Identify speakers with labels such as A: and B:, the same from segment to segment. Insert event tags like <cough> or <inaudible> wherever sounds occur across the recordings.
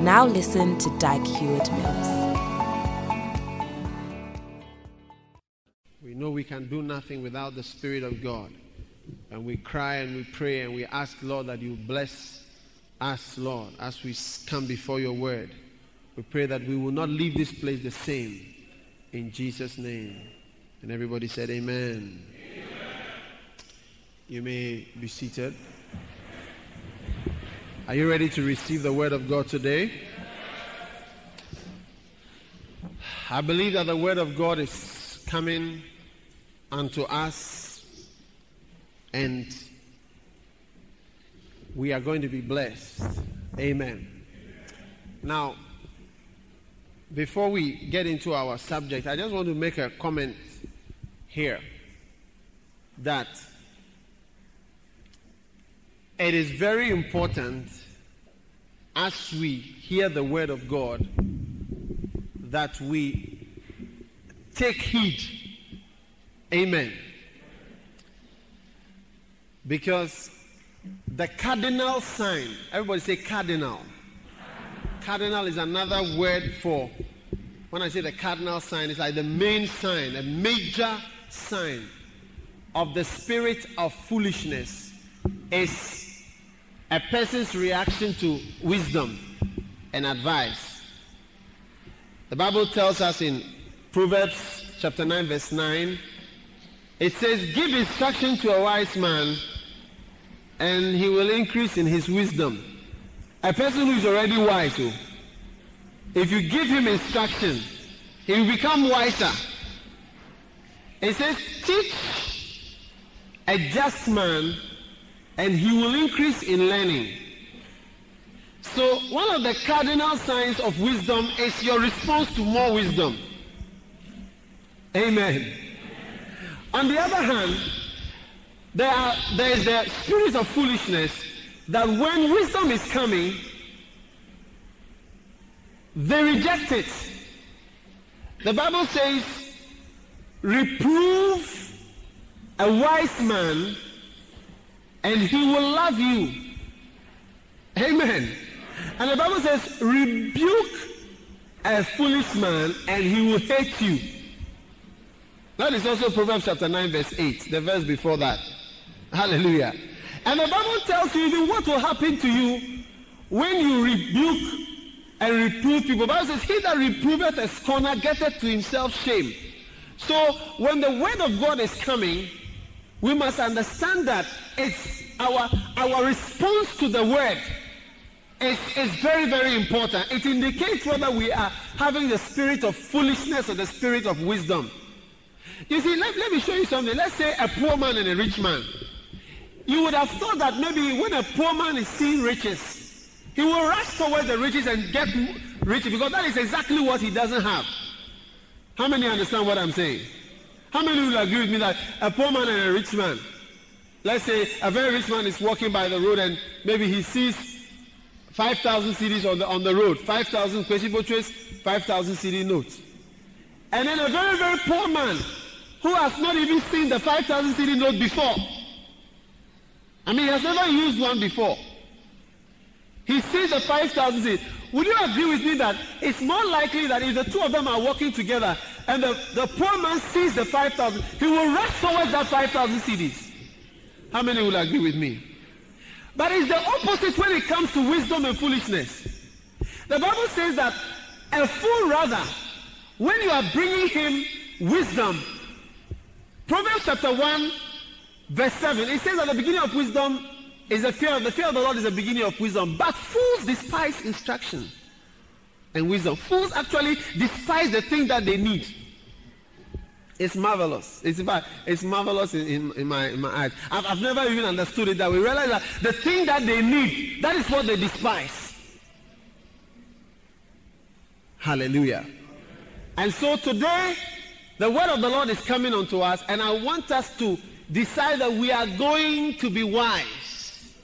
A: Now listen to Dag Heward Mills.
B: We know we can do nothing without the Spirit of God. And we cry and we pray and we ask, Lord, that you bless us, Lord, as we come before your word. We pray that we will not leave this place the same. In Jesus' name. And everybody said, Amen. Amen. You may be seated. Are you ready to receive the word of God today? I believe that the word of God is coming unto us and we are going to be blessed. Amen. Now, before we get into our subject, I just want to make a comment here that it is very important as we hear the word of God that we take heed. Amen. Because the cardinal sign, everybody say cardinal. Cardinal is another word for, when I say the cardinal sign, it's like the main sign, a major sign of the spirit of foolishness is a person's reaction to wisdom and advice. The Bible tells us in Proverbs chapter 9, verse 9, it says, Give instruction to a wise man, and he will increase in his wisdom. A person who is already wise, oh, if you give him instruction, he will become wiser. It says, Teach a just man, and he will increase in learning. So, one of the cardinal signs of wisdom is your response to more wisdom. Amen. On the other hand, there, are, there is the spirit of foolishness that when wisdom is coming, they reject it. The Bible says, reprove a wise man and he will love you. Amen. And the Bible says, rebuke a foolish man and he will hate you. That is also Proverbs chapter 9, verse 8, the verse before that. Hallelujah. And the Bible tells you even what will happen to you when you rebuke and reprove people. The Bible says, He that reproveth a scorner getteth to himself shame. So when the word of God is coming, we must understand that it's our our response to the word is, is very, very important. It indicates whether we are having the spirit of foolishness or the spirit of wisdom. You see, let, let me show you something. Let's say a poor man and a rich man. You would have thought that maybe when a poor man is seeing riches, he will rush towards the riches and get rich because that is exactly what he doesn't have. How many understand what I'm saying? How many will agree with me that a poor man and a rich man, let's say a very rich man is walking by the road and maybe he sees 5,000 cedis on the, on the road, 5,000 Kwesi 5,000 cedi notes. And then a very, very poor man who has not even seen the 5,000 cedi note before. I mean, he has never used one before. He sees the 5,000 cedi. Would you agree with me that it's more likely that if the two of them are walking together and the, the poor man sees the 5,000, he will rush towards that 5,000 cedis? How many will agree with me? But it's the opposite when it comes to wisdom and foolishness. The Bible says that a fool rather, when you are bringing him wisdom, Proverbs chapter 1, verse 7, it says at the beginning of wisdom is the fear of the fear of the Lord is the beginning of wisdom. But fools despise instruction and wisdom. Fools actually despise the thing that they need. It's marvelous. It's, it's marvelous in, in, in, my, in my eyes. I've, I've never even understood it that we realize that the thing that they need, that is what they despise. Hallelujah. And so today, the word of the Lord is coming unto us, and I want us to decide that we are going to be wise.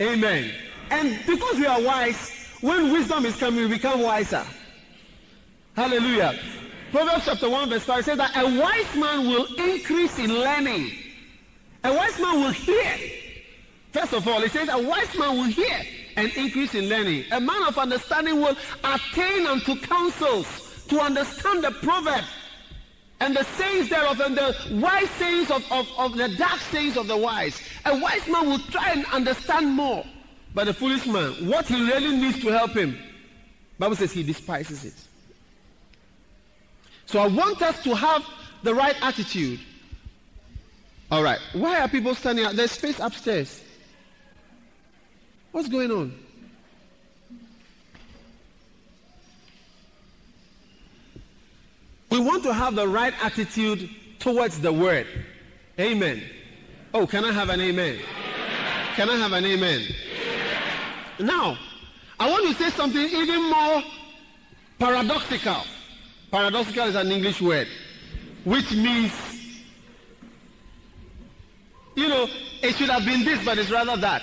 B: Amen. And because we are wise, when wisdom is coming, we become wiser. Hallelujah. Proverbs chapter 1 verse 5 says that a wise man will increase in learning. A wise man will hear. First of all, it says a wise man will hear and increase in learning. A man of understanding will attain unto counsels to understand the proverb and the sayings thereof and the wise sayings of, of, of the dark sayings of the wise. A wise man will try and understand more. But the foolish man, what he really needs to help him, Bible says he despises it. So I want us to have the right attitude. All right. Why are people standing? There's space upstairs. What's going on? We want to have the right attitude towards the word. Amen. Oh, can I have an amen? Can I have an amen? Now, I want to say something even more paradoxical. Paradoxical is an English word, which means, you know, it should have been this, but it's rather that.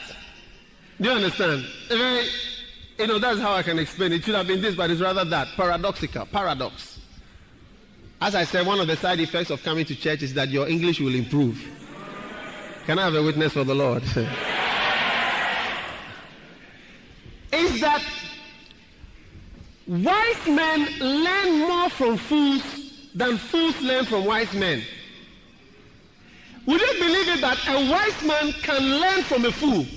B: Do you understand? You know, that's how I can explain. It should have been this, but it's rather that. Paradoxical. Paradox. As I said, one of the side effects of coming to church is that your English will improve. Can I have a witness for the Lord? <laughs> is that wise men learn more from fools than fools learn from wise men. Would you believe it that a wise man can learn from a fool?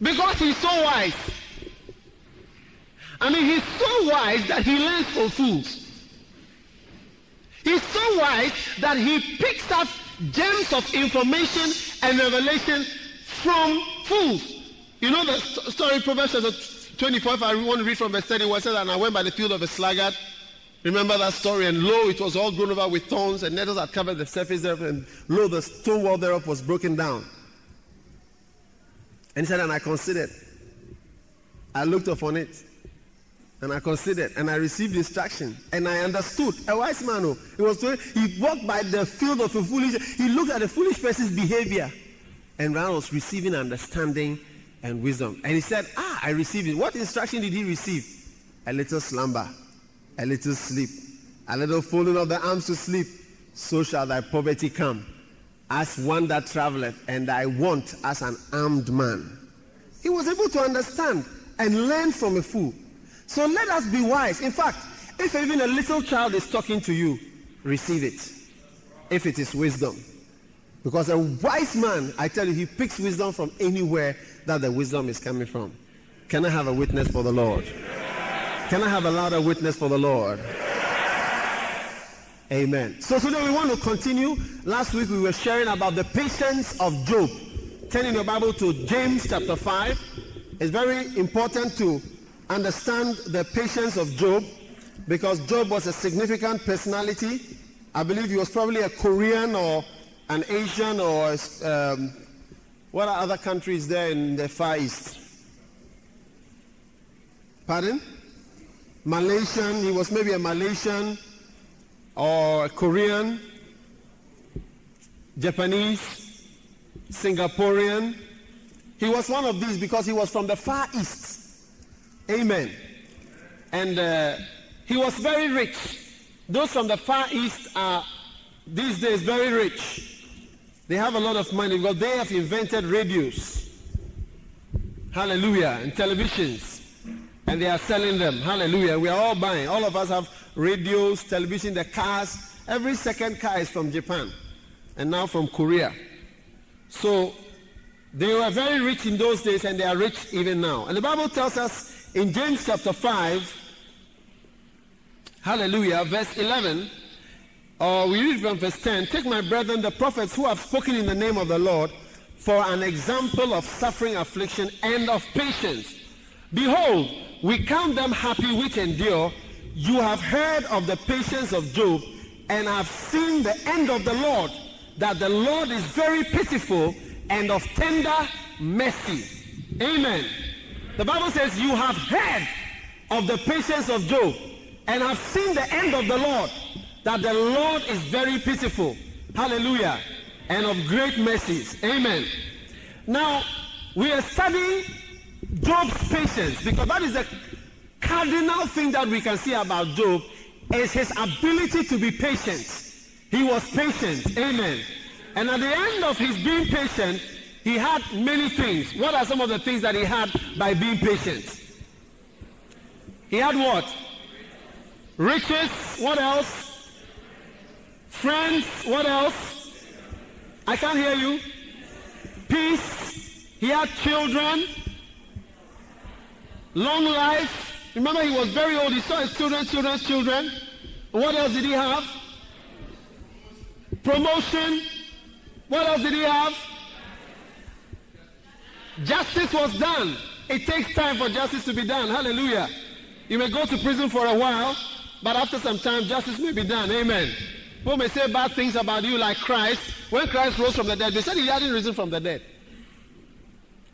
B: Because he's so wise. I mean, he's so wise that he learns from fools. He's so wise that he picks up gems of information and revelation from fools. You know the story, Proverbs 24, if I want to read from verse 31, says, And I went by the field of a sluggard. Remember that story? And lo, it was all grown over with thorns, and nettles had covered the surface thereof, and lo, the stone wall thereof was broken down. And he said, And I considered. I looked upon it. And I considered and I received instruction and I understood. A wise man, oh, he was he walked by the field of a foolish, he looked at a foolish person's behavior and Ran was receiving understanding and wisdom. And he said, Ah, I received it. What instruction did he receive? A little slumber, a little sleep, a little folding of the arms to sleep. So shall thy poverty come as one that traveleth, and thy want as an armed man. He was able to understand and learn from a fool. So let us be wise. In fact, if even a little child is talking to you, receive it. If it is wisdom. Because a wise man, I tell you, he picks wisdom from anywhere that the wisdom is coming from. Can I have a witness for the Lord? Can I have a louder witness for the Lord? Amen. So today we want to continue. Last week we were sharing about the patience of Job. Turn in your Bible to James chapter 5. It's very important to understand the patience of Job because Job was a significant personality. I believe he was probably a Korean or an Asian or um, what are other countries there in the Far East? Pardon? Malaysian. He was maybe a Malaysian or a Korean, Japanese, Singaporean. He was one of these because he was from the Far East. Amen. And uh, he was very rich. Those from the Far East are these days very rich. They have a lot of money because they have invented radios. Hallelujah. And televisions. And they are selling them. Hallelujah. We are all buying. All of us have radios, television, the cars. Every second car is from Japan. And now from Korea. So they were very rich in those days and they are rich even now. And the Bible tells us in James chapter 5, hallelujah, verse 11, or we read from verse 10 Take my brethren, the prophets who have spoken in the name of the Lord, for an example of suffering, affliction, and of patience. Behold, we count them happy which endure. You have heard of the patience of Job, and have seen the end of the Lord, that the Lord is very pitiful and of tender mercy. Amen. The Bible says, You have heard of the patience of Job and have seen the end of the Lord, that the Lord is very pitiful. Hallelujah. And of great mercies. Amen. Now, we are studying Job's patience because that is the cardinal thing that we can see about Job is his ability to be patient. He was patient. Amen. And at the end of his being patient, he had many things. What are some of the things that he had by being patient? He had what? Riches. What else? Friends. What else? I can't hear you. Peace. He had children. Long life. Remember, he was very old. He saw his children, children's children. What else did he have? Promotion. What else did he have? Justice was done. It takes time for justice to be done. Hallelujah. You may go to prison for a while, but after some time, justice may be done. Amen. People may say bad things about you like Christ. When Christ rose from the dead, they said he hadn't risen from the dead.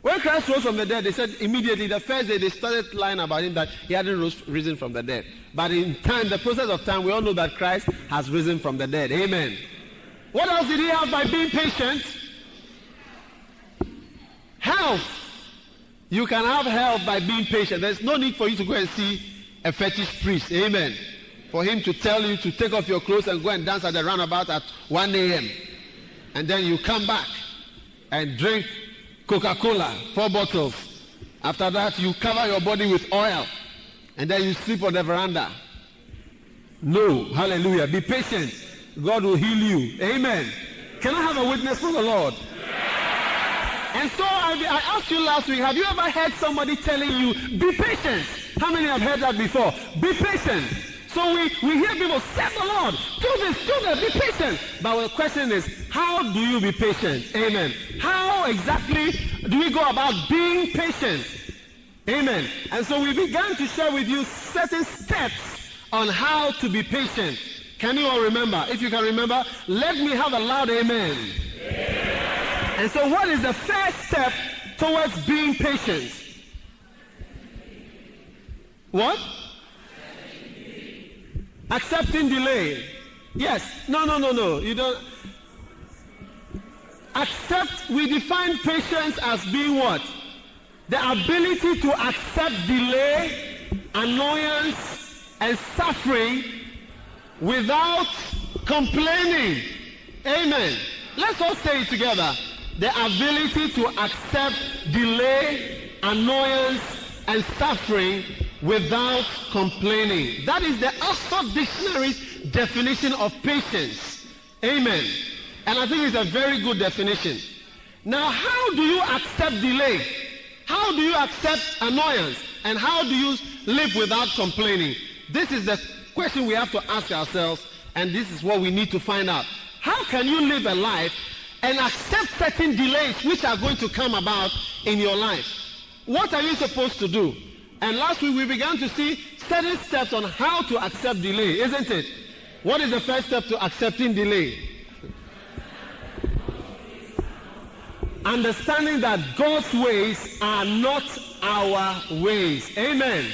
B: When Christ rose from the dead, they said immediately the first day they started lying about him that he hadn't rose, risen from the dead. But in time, the process of time, we all know that Christ has risen from the dead. Amen. What else did he have by being patient? Health. You can have health by being patient. There's no need for you to go and see a fetish priest. Amen. For him to tell you to take off your clothes and go and dance at the roundabout at 1 a.m. And then you come back and drink Coca Cola, four bottles. After that, you cover your body with oil. And then you sleep on the veranda. No. Hallelujah. Be patient. God will heal you. Amen. Can I have a witness for the Lord? And so I, I, asked you last week, have you ever heard somebody telling you, be patient? How many have heard that before? Be patient. So we, we hear people, serve the Lord, do this, do that, be patient. But the question is, how do you be patient? Amen. How exactly do we go about being patient? Amen. And so we began to share with you certain steps on how to be patient. Can you all remember? If you can remember, let me have a loud amen. amen. And so what is the first step towards being patient? What? Accepting delay. Yes. No, no, no, no. You don't. Accept, we define patience as being what? The ability to accept delay, annoyance, and suffering without complaining. Amen. Let's all say it together. The ability to accept delay, annoyance, and suffering without complaining. That is the Oxford Dictionary's definition of patience. Amen. And I think it's a very good definition. Now, how do you accept delay? How do you accept annoyance? And how do you live without complaining? This is the question we have to ask ourselves, and this is what we need to find out. How can you live a life and accept certain delays which are going to come about in your life? What are you supposed to do? And last week we began to see certain steps on how to accept delay, isn't it? What is the first step to accepting delay? Understanding that God's ways are not our ways. Amen.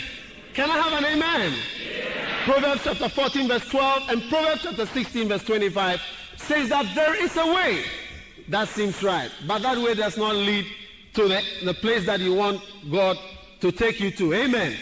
B: Can I have an amen? Yeah. Proverbs chapter 14, verse 12, and Proverbs chapter 16, verse 25 says that there is a way that seems right, but that way does not lead to the, the place that you want God to take you to. Amen.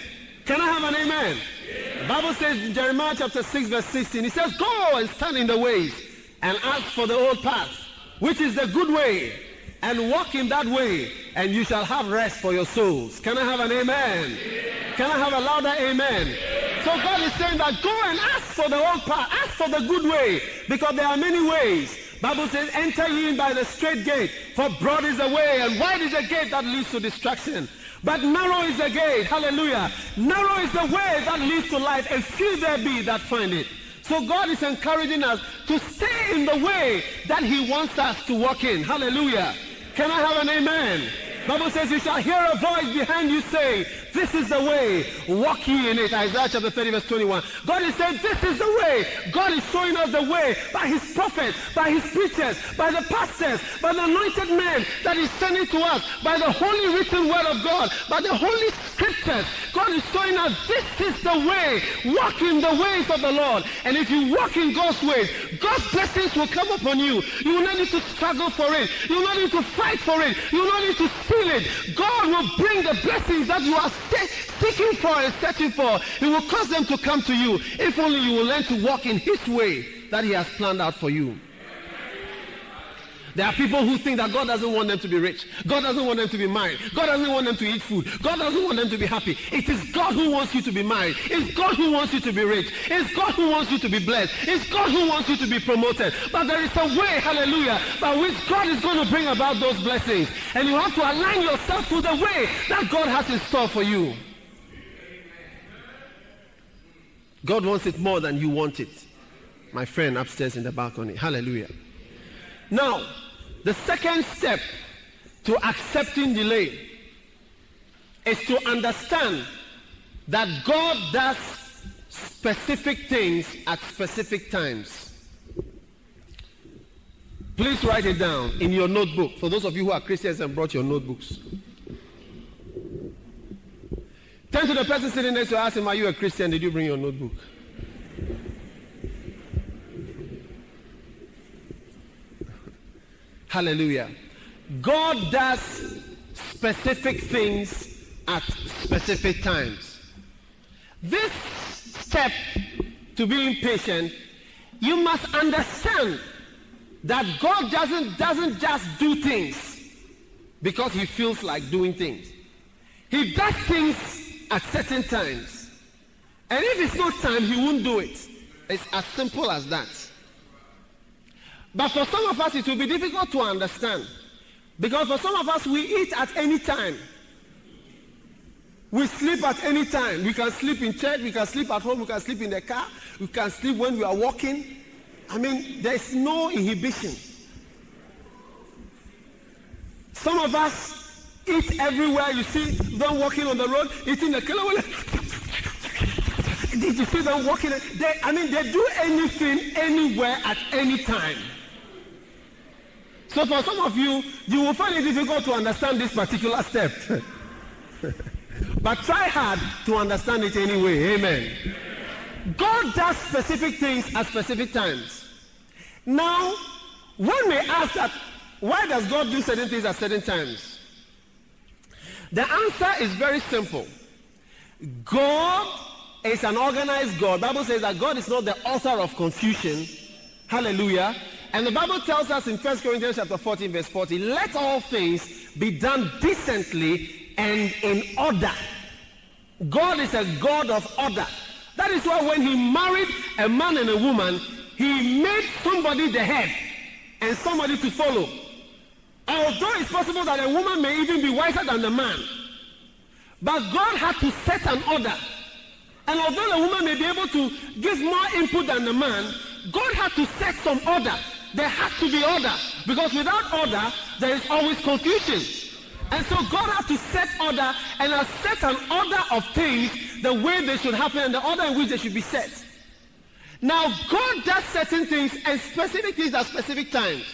B: Can I have an amen? Yeah. Bible says in Jeremiah chapter 6 verse 16, it says, Go and stand in the ways and ask for the old path, which is the good way, and walk in that way, and you shall have rest for your souls. Can I have an amen? Yeah. Can I have a louder amen? Yeah. So God is saying that go and ask for the old path, ask for the good way, because there are many ways. Bible says, enter ye in by the straight gate, for broad is the way, and wide is the gate that leads to destruction. But narrow is the gate. Hallelujah. Narrow is the way that leads to life, and few there be that find it. So God is encouraging us to stay in the way that He wants us to walk in. Hallelujah. Can I have an amen? Bible says you shall hear a voice behind you saying, this is the way, walk ye in it. Isaiah chapter 30 verse 21. God is saying this is the way. God is showing us the way by his prophets, by his preachers, by the pastors, by the anointed men that is sending to us, by the holy written word of God, by the holy scriptures. God is showing us this is the way. Walk in the ways of the Lord. And if you walk in God's ways, God's blessings will come upon you. You will not need to struggle for it. You will not need to fight for it. You will not need to steal it. God will bring the blessings that you are seeking for and searching for. He will cause them to come to you. If only you will learn to walk in His way that He has planned out for you. There are people who think that God doesn't want them to be rich. God doesn't want them to be married. God doesn't want them to eat food. God doesn't want them to be happy. It is God who wants you to be married. It's God who wants you to be rich. It's God who wants you to be blessed. It's God who wants you to be promoted. But there is a way, hallelujah, by which God is going to bring about those blessings. And you have to align yourself to the way that God has in store for you. God wants it more than you want it. My friend upstairs in the balcony. Hallelujah. Now, the second step to accepting delay is to understand that God does specific things at specific times. Please write it down in your notebook. For those of you who are Christians and brought your notebooks. Turn to the person sitting next to you ask him, Are you a Christian? Did you bring your notebook? Hallelujah. God does specific things at specific times. This step to being patient, you must understand that God doesn't, doesn't just do things because he feels like doing things. He does things at certain times. And if it's not time, he won't do it. It's as simple as that. But for some of us, it will be difficult to understand. Because for some of us, we eat at any time. We sleep at any time. We can sleep in church, we can sleep at home, we can sleep in the car, we can sleep when we are walking. I mean, there's no inhibition. Some of us eat everywhere. You see them walking on the road, eating the killer. Did you see them walking? They, I mean, they do anything, anywhere, at any time. So for some of you, you will find it difficult to understand this particular step. <laughs> but try hard to understand it anyway. Amen. God does specific things at specific times. Now, one may ask that, why does God do certain things at certain times? The answer is very simple. God is an organized God. Bible says that God is not the author of confusion. Hallelujah. And the Bible tells us in 1 Corinthians chapter 14, verse 40, let all things be done decently and in order. God is a God of order. That is why when he married a man and a woman, he made somebody the head and somebody to follow. Although it's possible that a woman may even be wiser than the man, but God had to set an order. And although the woman may be able to give more input than the man, God had to set some order there has to be order. Because without order, there is always confusion. And so God has to set order and has set an order of things the way they should happen and the order in which they should be set. Now, God does certain things and specific things at specific times.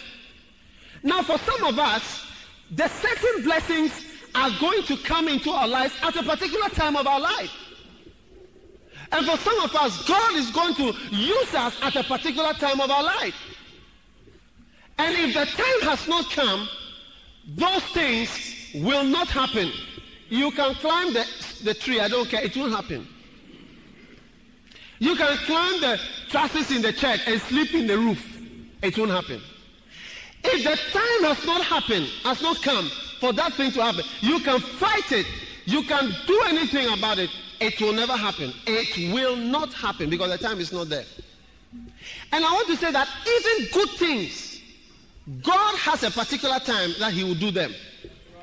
B: Now, for some of us, the certain blessings are going to come into our lives at a particular time of our life. And for some of us, God is going to use us at a particular time of our life. And if the time has not come, those things will not happen. You can climb the, the tree, I don't care, it won't happen. You can climb the trusses in the church and sleep in the roof. It won't happen. If the time has not happened, has not come for that thing to happen, you can fight it. You can do anything about it. It will never happen. It will not happen because the time is not there. And I want to say that even good things God has a particular time that he will do them.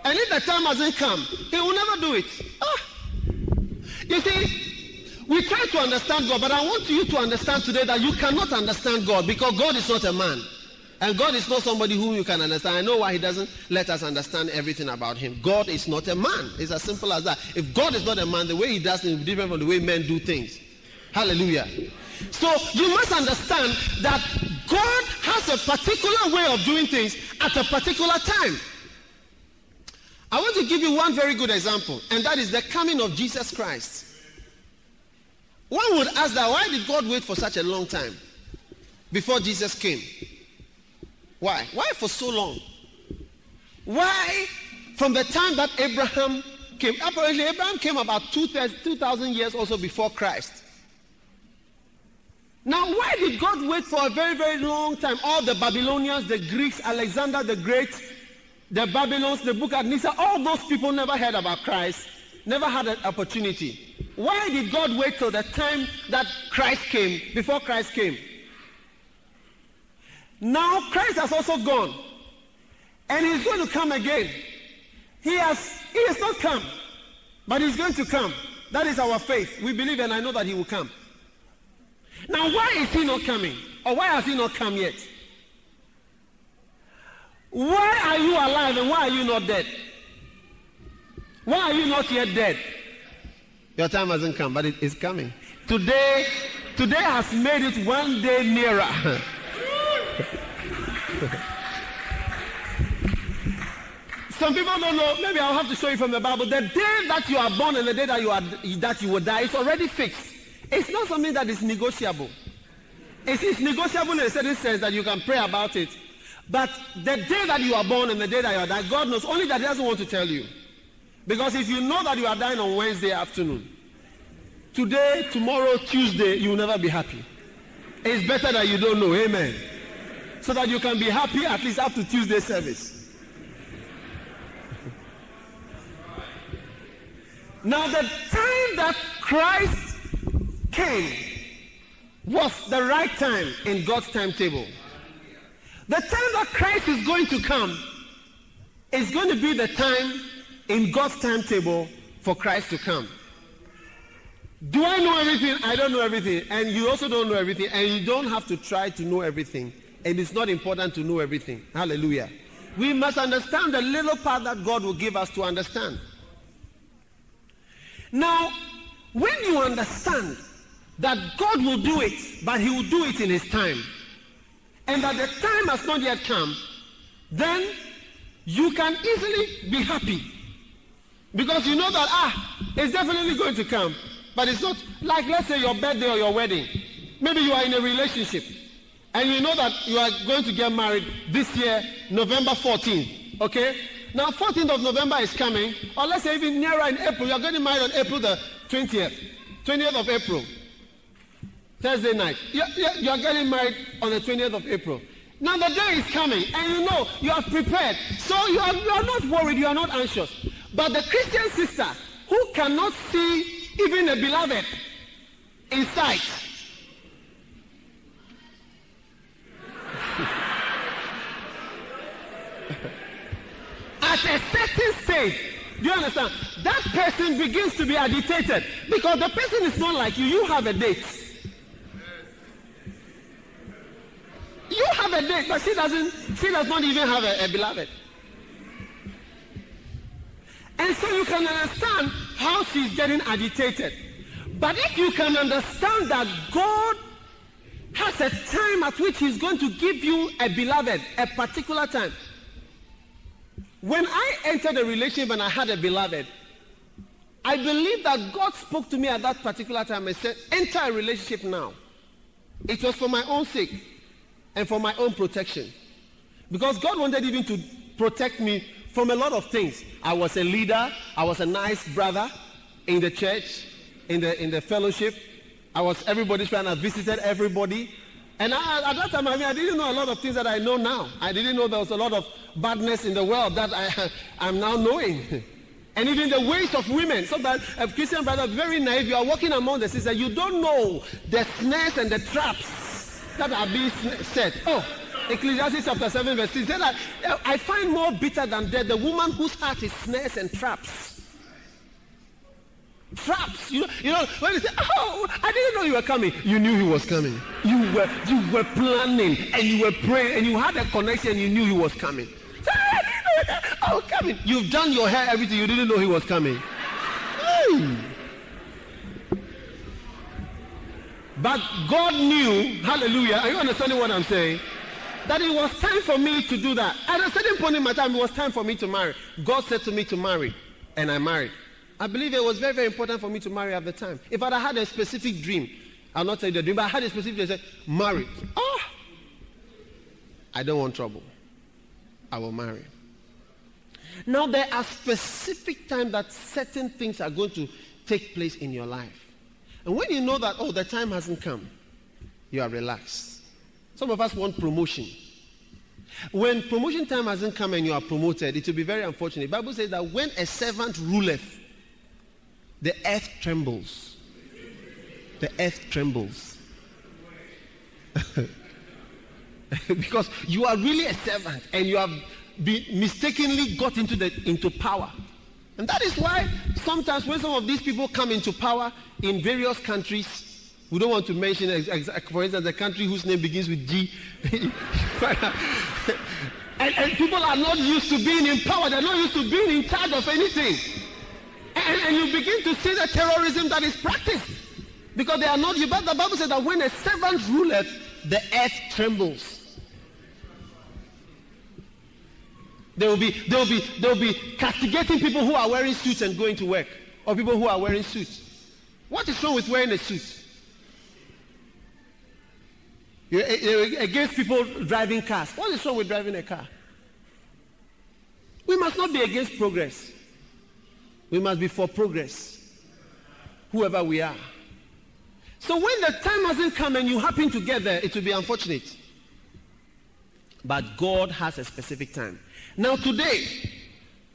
B: And if the time hasn't come, he will never do it. Ah. You see, we try to understand God, but I want you to understand today that you cannot understand God because God is not a man. And God is not somebody whom you can understand. I know why He doesn't let us understand everything about Him. God is not a man. It's as simple as that. If God is not a man, the way He does things is different from the way men do things. Hallelujah. So you must understand that God has a particular way of doing things at a particular time. I want to give you one very good example, and that is the coming of Jesus Christ. One would ask that why did God wait for such a long time before Jesus came? Why? Why for so long? Why from the time that Abraham came? Apparently, Abraham came about 2,000 years also before Christ. Now, why did God wait for a very, very long time? All the Babylonians, the Greeks, Alexander the Great, the Babylons, the Book of Nebuchadnezzar, all those people never heard about Christ, never had an opportunity. Why did God wait till the time that Christ came, before Christ came? Now Christ has also gone. And he's going to come again. He has he has not come, but he's going to come. That is our faith. We believe and I know that he will come. Now why is he not coming? Or why has he not come yet? Why are you alive and why are you not dead? Why are you not yet dead? Your time hasn't come, but it is coming. Today, today has made it one day nearer. <laughs> Some people don't know. Maybe I'll have to show you from the Bible. The day that you are born and the day that you are that you will die, is already fixed. It's not something that is negotiable. It is negotiable in a certain sense that you can pray about it. But the day that you are born and the day that you are dying, God knows. Only that He doesn't want to tell you. Because if you know that you are dying on Wednesday afternoon, today, tomorrow, Tuesday, you will never be happy. It's better that you don't know. Amen so that you can be happy at least up to Tuesday service. <laughs> Now, the time that Christ came was the right time in God's timetable. The time that Christ is going to come is going to be the time in God's timetable for Christ to come. Do I know everything? I don't know everything. And you also don't know everything. And you don't have to try to know everything. And it's not important to know everything. Hallelujah. We must understand the little part that God will give us to understand. Now, when you understand that God will do it, but He will do it in His time, and that the time has not yet come, then you can easily be happy. Because you know that, ah, it's definitely going to come. But it's not like, let's say, your birthday or your wedding. Maybe you are in a relationship and you know that you are going to get married this year, November 14th, okay? Now, 14th of November is coming, or let's say even nearer in April. You are getting married on April the 20th, 20th of April, Thursday night. You, you, you are getting married on the 20th of April. Now the day is coming, and you know you are prepared, so you are, you are not worried, you are not anxious. But the Christian sister who cannot see even a beloved in sight <laughs> At a certain stage, do you understand? That person begins to be agitated because the person is not like you. You have a date. You have a date, but she doesn't. She does not even have a, a beloved. And so you can understand how she's getting agitated. But if you can understand that God has a time at which he's going to give you a beloved, a particular time. When I entered a relationship and I had a beloved, I believe that God spoke to me at that particular time and said, enter a relationship now. It was for my own sake and for my own protection. Because God wanted even to protect me from a lot of things. I was a leader, I was a nice brother in the church, in the, in the fellowship, I was everybody's friend. I visited everybody. And I, at that time, I mean, I didn't know a lot of things that I know now. I didn't know there was a lot of badness in the world that I, <laughs> I'm now knowing. <laughs> And even the ways of women. So that a Christian brother, very naive, you are walking among the sisters, you don't know the snares and the traps that are being said. Oh, Ecclesiastes chapter 7, verse 6 said that eh, I find more bitter than death the woman whose heart is snares and traps. Traps. You know, you know when you say, "Oh, I didn't know you were coming," you knew he was coming. You were you were planning and you were praying and you had a connection. You knew he was coming. <laughs> Oh, coming. You've done your hair, everything. You didn't know he was coming. But God knew, hallelujah. Are you understanding what I'm saying? That it was time for me to do that. At a certain point in my time, it was time for me to marry. God said to me to marry, and I married. I believe it was very, very important for me to marry at the time. If I had a specific dream, I'll not tell you the dream, but I had a specific dream, I said, marry. Oh, I don't want trouble. I will marry. Now, there are specific times that certain things are going to take place in your life. And when you know that, oh, the time hasn't come, you are relaxed. Some of us want promotion. When promotion time hasn't come and you are promoted, it will be very unfortunate. The Bible says that when a servant ruleth, the earth trembles. The earth trembles. <laughs> because you are really a servant and you have been mistakenly got into the into power. And that is why sometimes when some of these people come into power in various countries, we don't want to mention, for instance, a country whose name begins with G. <laughs> and, and, people are not used to being in power. They're not used to being in charge of anything. And, and you begin to see the terrorism that is practiced. Because they are not, you but the Bible says that when a servant ruleth, the earth trembles. They will be, they will be, they will be castigating people who are wearing suits and going to work, or people who are wearing suits. What is wrong with wearing a suit? Eh, you're against people driving cars. What is wrong with driving a car? We must not be against progress. We must be for progress, whoever we are. So when the time hasn't come and you happen to get there, it will be unfortunate. But God has a specific time. Now, today,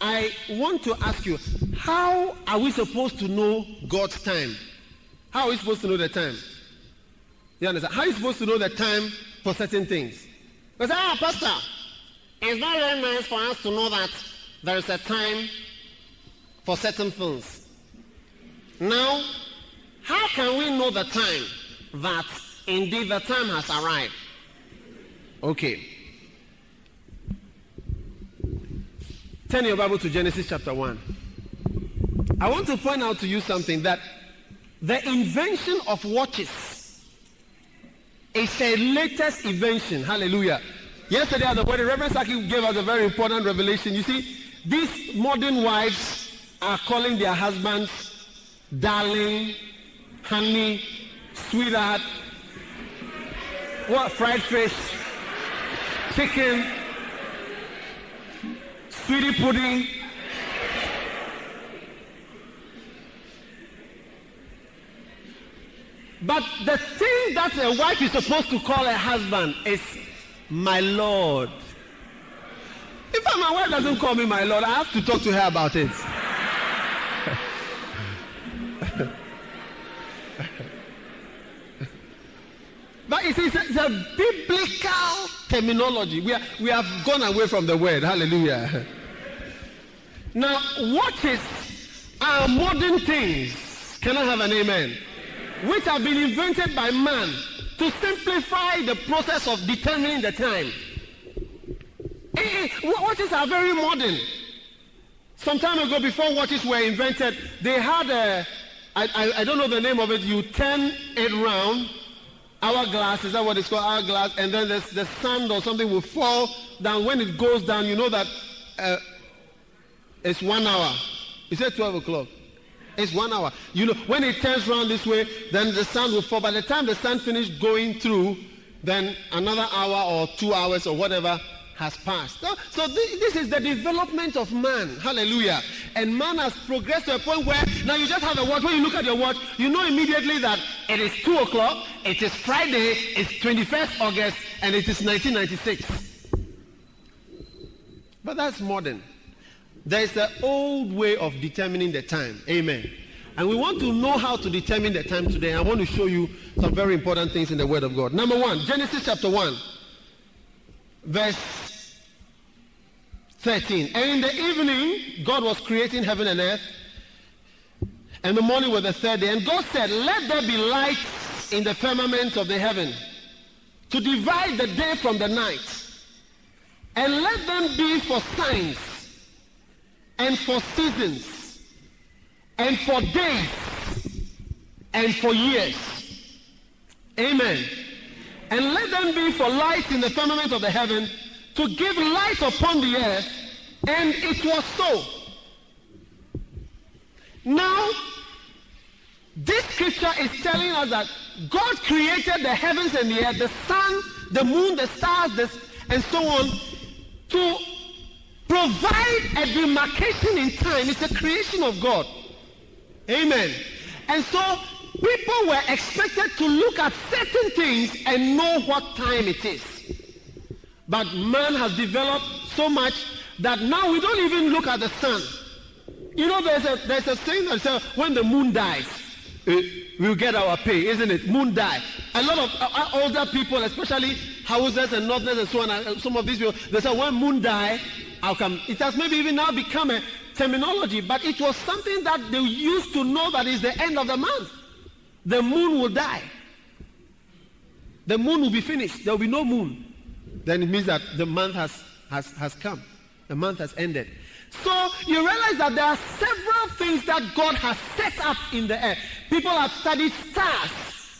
B: I want to ask you how are we supposed to know God's time? How are we supposed to know the time? You understand? How are you supposed to know the time for certain things? Because, ah, Pastor, it's not very nice for us to know that there is a time for certain things. Now, how can we know the time that indeed the time has arrived? Okay. Turn your Bible to Genesis chapter 1. I want to point out to you something that the invention of watches is a latest invention. Hallelujah. Yesterday at the wedding, Reverend Saki gave us a very important revelation. You see, these modern wives are calling their husbands darling, honey, sweetheart, what, fried fish, chicken, sweetie pudding. But the thing that a wife is supposed to call a husband is my Lord. If my wife doesn't call me my Lord, I have to talk to her about it. <laughs> but it's, it's, it's, a biblical terminology. We, are, we have gone away from the word. Hallelujah. Now, watches are modern things. Can I have an amen? Which have been invented by man to simplify the process of determining the time. Eh, eh, watches are very modern. Some time ago, before watches were invented, they had a, I, I, I don't know the name of it, you turn it round, hourglass, is that what it's called, hourglass, and then the, the sand or something will fall down. When it goes down, you know that uh, it's one hour. He said 12 o'clock. It's one hour. You know, when it turns around this way, then the sand will fall. By the time the sand finished going through, then another hour or two hours or whatever has passed. So, so this, this, is the development of man. Hallelujah. And man has progressed to a point where now you just have a watch. When you look at your watch, you know immediately that it is 2 o'clock, it is Friday, it's 21st August, and it is 1996. But that's modern. There is an old way of determining the time. Amen. And we want to know how to determine the time today. I want to show you some very important things in the Word of God. Number one, Genesis chapter 1, verse 13. And in the evening, God was creating heaven and earth. and the morning was the third day. And God said, Let there be light in the firmament of the heaven to divide the day from the night, and let them be for signs and for seasons and for days and for years. Amen. And let them be for light in the firmament of the heaven to give light upon the earth. And it was so. Now, this scripture is telling us that God created the heavens and the earth, the sun, the moon, the stars, the, and so on, to provide a demarcation in time. It's a creation of God. Amen. And so people were expected to look at certain things and know what time it is. But man has developed so much that now we don't even look at the sun. You know, there's a, there's a saying that says when the moon dies, uh, we'll get our pay, isn't it? Moon die. A lot of uh, uh older people, especially Hausas and northerners and so on, uh, some of these people, they say when moon die, how come? It has maybe even now become a terminology, but it was something that they used to know that is the end of the month. The moon will die. The moon will be finished. There will be no moon. Then it means that the month has, has, has come. The month has ended. So you realize that there are several things that God has set up in the air. People have studied stars.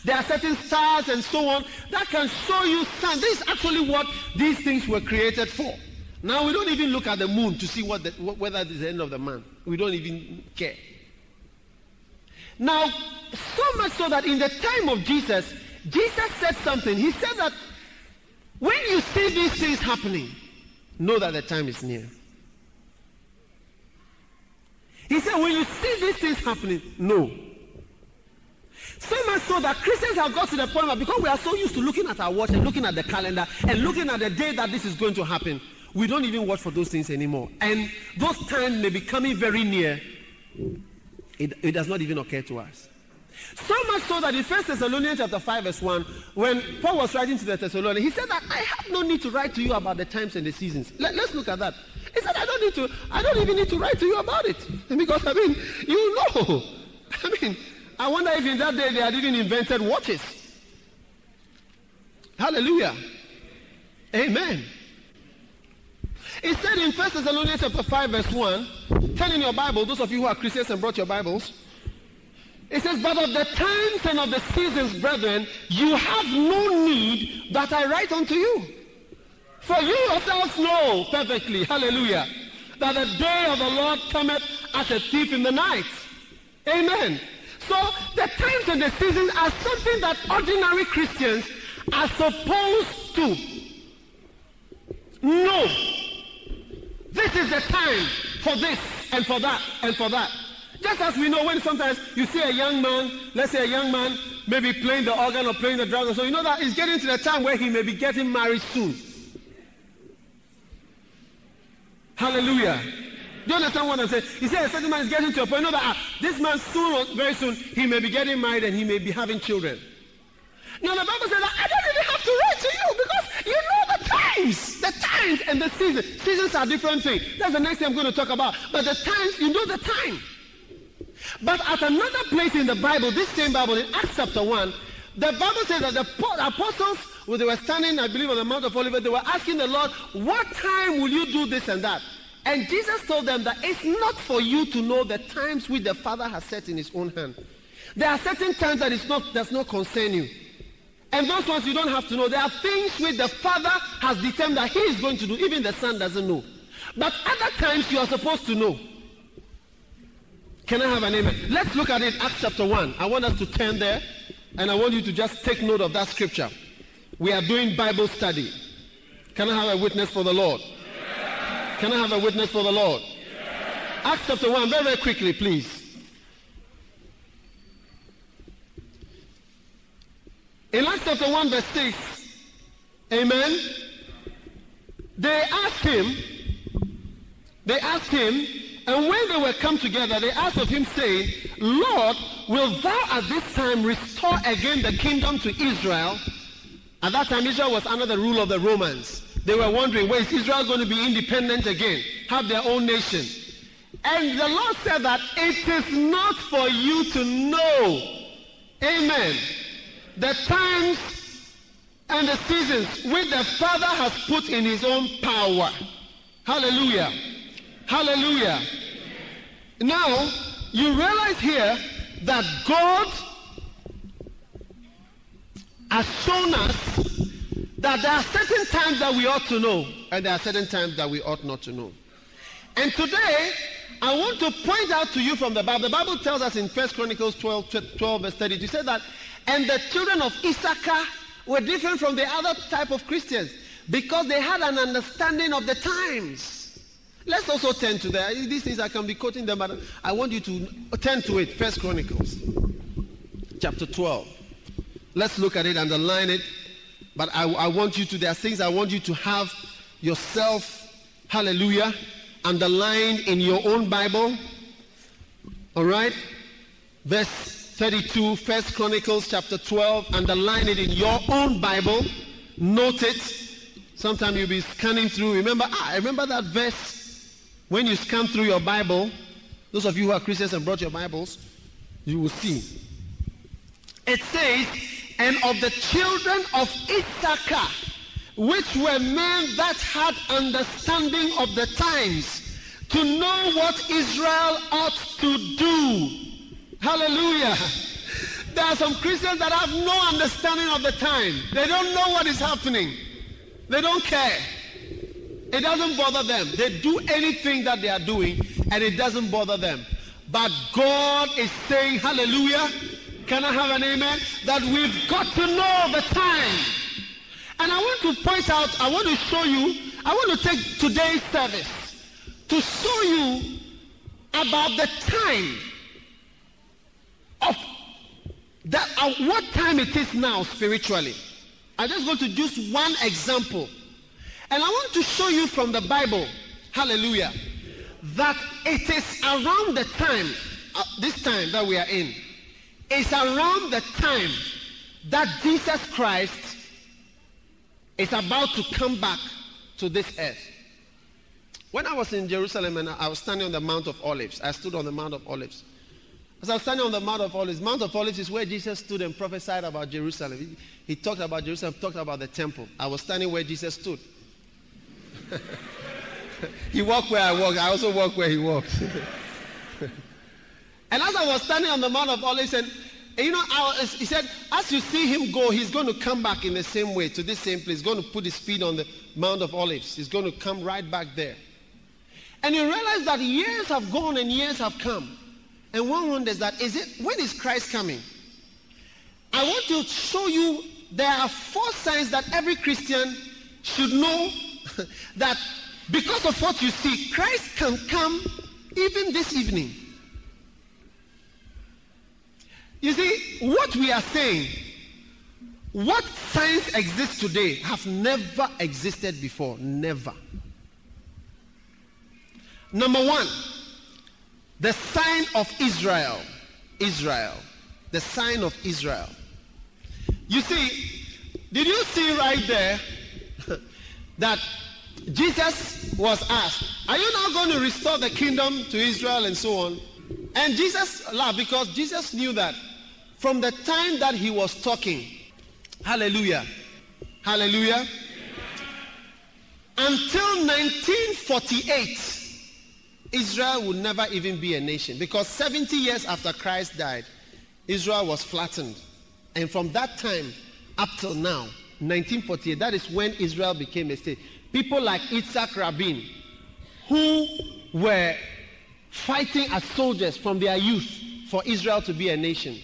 B: There are certain stars and so on that can show you signs. This is actually what these things were created for. Now we don't even look at the moon to see what the, whether it's the end of the month. We don't even care. Now, so much so that in the time of Jesus, Jesus said something. He said that when you see these things happening, know that the time is near. He said, when you see these things happening, no. So much so that Christians have got to the point where because we are so used to looking at our watch and looking at the calendar and looking at the day that this is going to happen, we don't even watch for those things anymore. And those times may be coming very near. It, it does not even occur to us. So much so that in 1 Thessalonians chapter 5, verse 1, when Paul was writing to the Thessalonians, he said that I have no need to write to you about the times and the seasons. Let, us look at that. He said, I don't need to, I don't even need to write to you about it. <laughs> Because I mean, you know. <laughs> I mean, I wonder if in that day they had even invented watches. Hallelujah. Amen. It said in 1 Thessalonians chapter 5, verse 1, turn in your Bible, those of you who are Christians and brought your Bibles. It says, But of the times and of the seasons, brethren, you have no need that I write unto you. For you yourselves know perfectly, hallelujah, that the day of the Lord cometh as a thief in the night. Amen. So the times and the seasons are something that ordinary Christians are supposed to know. This is the time for this and for that and for that. Just as we know when sometimes you see a young man, let's say a young man, maybe playing the organ or playing the drums, so you know that he's getting to the time where he may be getting married soon. Hallelujah. Do you understand what I'm saying? He said a certain man is getting to a point. You know that ah, this man soon very soon he may be getting married and he may be having children. Now the Bible says that I don't really have to write to you because you know the times, the times and the seasons. Seasons are different things. That's the next thing I'm going to talk about. But the times, you know the time. But at another place in the Bible, this same Bible in Acts chapter 1, the Bible says that the apostles, when they were standing, I believe, on the Mount of Olives, they were asking the Lord, what time will you do this and that? And Jesus told them that it's not for you to know the times which the Father has set in his own hand. There are certain times that it's not, does not concern you. And those ones you don't have to know. There are things which the Father has determined that he is going to do. Even the Son doesn't know. But other times you are supposed to know. Can I have an amen? Let's look at it, Acts chapter 1. I want us to turn there. And I want you to just take note of that scripture. We are doing Bible study. Can I have a witness for the Lord? Can I have a witness for the Lord? Acts chapter 1, very, very quickly, please. In Acts chapter 1, verse 6, amen, they asked him, they asked him, and when they were come together, they asked of him, saying, Lord, will thou at this time restore again the kingdom to Israel? At that time, Israel was under the rule of the Romans. They were wondering, where is Israel going to be independent again? Have their own nation? And the Lord said that it is not for you to know. Amen. The times and the seasons which the Father has put in his own power. Hallelujah. Hallelujah. Now, you realize here that God has shown us that there are certain times that we ought to know, and there are certain times that we ought not to know. And today, I want to point out to you from the Bible. The Bible tells us in 1 Chronicles 12, 12 verse 30, to say that, and the children of Issachar were different from the other type of Christians because they had an understanding of the times. Let's also turn to that. These things I can be quoting them, but I want you to turn to it. First Chronicles, chapter 12. Let's look at it, underline it. But I, I want you to, there are things I want you to have yourself, hallelujah, underlined in your own Bible. All right? Verse 32, First Chronicles chapter 12. Underline it in your own Bible. Note it. Sometime you'll be scanning through. Remember, ah, remember that verse when you scan through your Bible. Those of you who are Christians and brought your Bibles, you will see. It says, and of the children of Issachar, which were men that had understanding of the times, to know what Israel ought to do. Hallelujah. There are some Christians that have no understanding of the time. They don't know what is happening. They don't care. It doesn't bother them. They do anything that they are doing and it doesn't bother them. But God is saying, hallelujah, can I have an amen? That we've got to know the time. And I want to point out, I want to show you, I want to take today's service to show you about the time of that uh, what time it is now spiritually. I'm just going to use one example. And I want to show you from the Bible, hallelujah, that it is around the time, uh, this time that we are in, it's around the time that Jesus Christ is about to come back to this earth. When I was in Jerusalem and I was standing on the Mount of Olives, I stood on the Mount of Olives. As I was standing on the Mount of Olives, Mount of Olives is where Jesus stood and prophesied about Jerusalem. He, he talked about Jerusalem, talked about the temple. I was standing where Jesus stood. <laughs> he walked where I walked. I also walked where he walked. <laughs> and as I was standing on the Mount of Olives, and, you know, was, he said, as you see him go, he's going to come back in the same way to this same place. He's going to put his feet on the Mount of Olives. He's going to come right back there. And you realize that years have gone and years have come. And one wonders that is it when is Christ coming? I want to show you there are four signs that every Christian should know <laughs> that because of what you see, Christ can come even this evening. You see, what we are saying, what signs exist today have never existed before. Never. Number one, the sign of Israel. Israel. The sign of Israel. You see, did you see right there <laughs> that Jesus was asked, Are you now going to restore the kingdom to Israel and so on? And Jesus laughed because Jesus knew that from the time that he was talking, hallelujah, hallelujah, until 1948, Israel would never even be a nation because 70 years after Christ died, Israel was flattened. And from that time up till now, 1948, that is when Israel became a state. People like Yitzhak Rabin, who were fighting as soldiers from their youth for Israel to be a nation.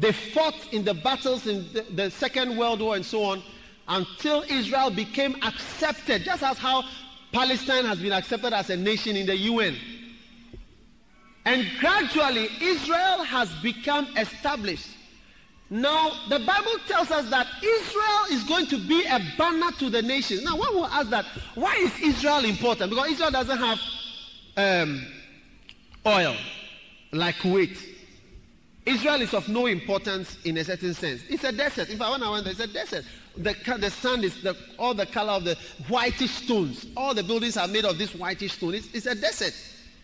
B: They fought in the battles in the, the Second World War and so on until Israel became accepted, just as how Palestine has been accepted as a nation in the UN. And gradually, Israel has become established. Now, the Bible tells us that Israel is going to be a banner to the nations. Now, one will ask that, why is Israel important? Because Israel doesn't have um, oil like Kuwait. Israel is of no importance in a certain sense. It's a desert. If I want to went there, it's a desert. The, the sand is the, all the color of the whitish stones. All the buildings are made of this whitish stone. It's, it's a desert.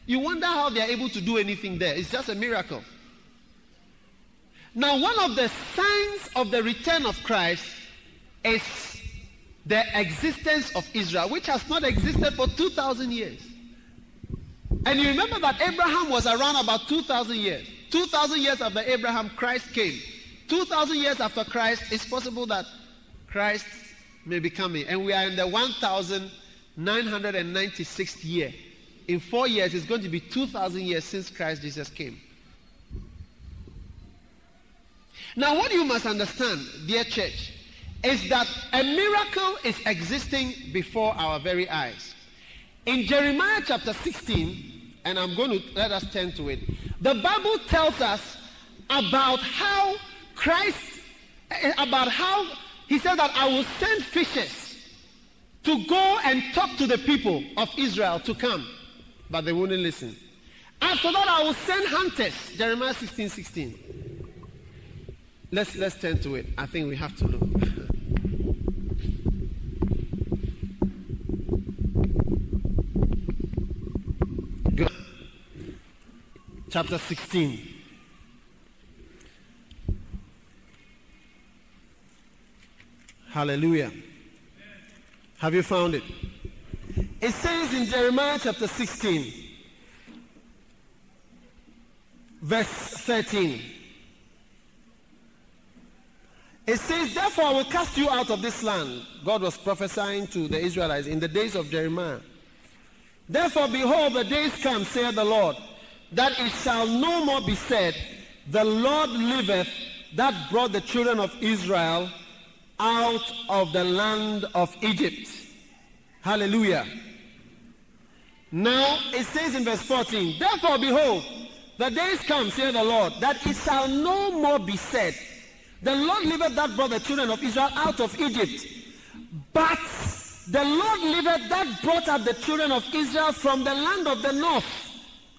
B: You wonder how they are able to do anything there. It's just a miracle. Now, one of the signs of the return of Christ is the existence of Israel, which has not existed for 2,000 years. And you remember that Abraham was around about 2,000 years. 2,000 years after Abraham, Christ came. 2,000 years after Christ, it's possible that Christ may be coming. And we are in the 1,996th year. In four years, it's going to be 2,000 years since Christ Jesus came. Now, what you must understand, dear church, is that a miracle is existing before our very eyes. In Jeremiah chapter 16, and I'm going to let us turn to it, the Bible tells us about how Christ, eh, about how he said that I will send fishes to go and talk to the people of Israel to come, but they wouldn't listen. After that, I will send hunters. Jeremiah 16 16. Let's, let's turn to it. I think we have to look. Good. Chapter 16. Hallelujah. Have you found it? It says in Jeremiah chapter 16, verse 13. It says, Therefore I will cast you out of this land. God was prophesying to the Israelites in the days of Jeremiah. Therefore, behold, the days come, saith the Lord, that it shall no more be said, The Lord liveth, that brought the children of Israel out of the land of Egypt. Hallelujah. Now it says in verse 14, Therefore, behold, the days come, saith the Lord, that it shall no more be said, The Lord delivered that brought the children of Israel out of Egypt. But the Lord delivered that brought up the children of Israel from the land of the north,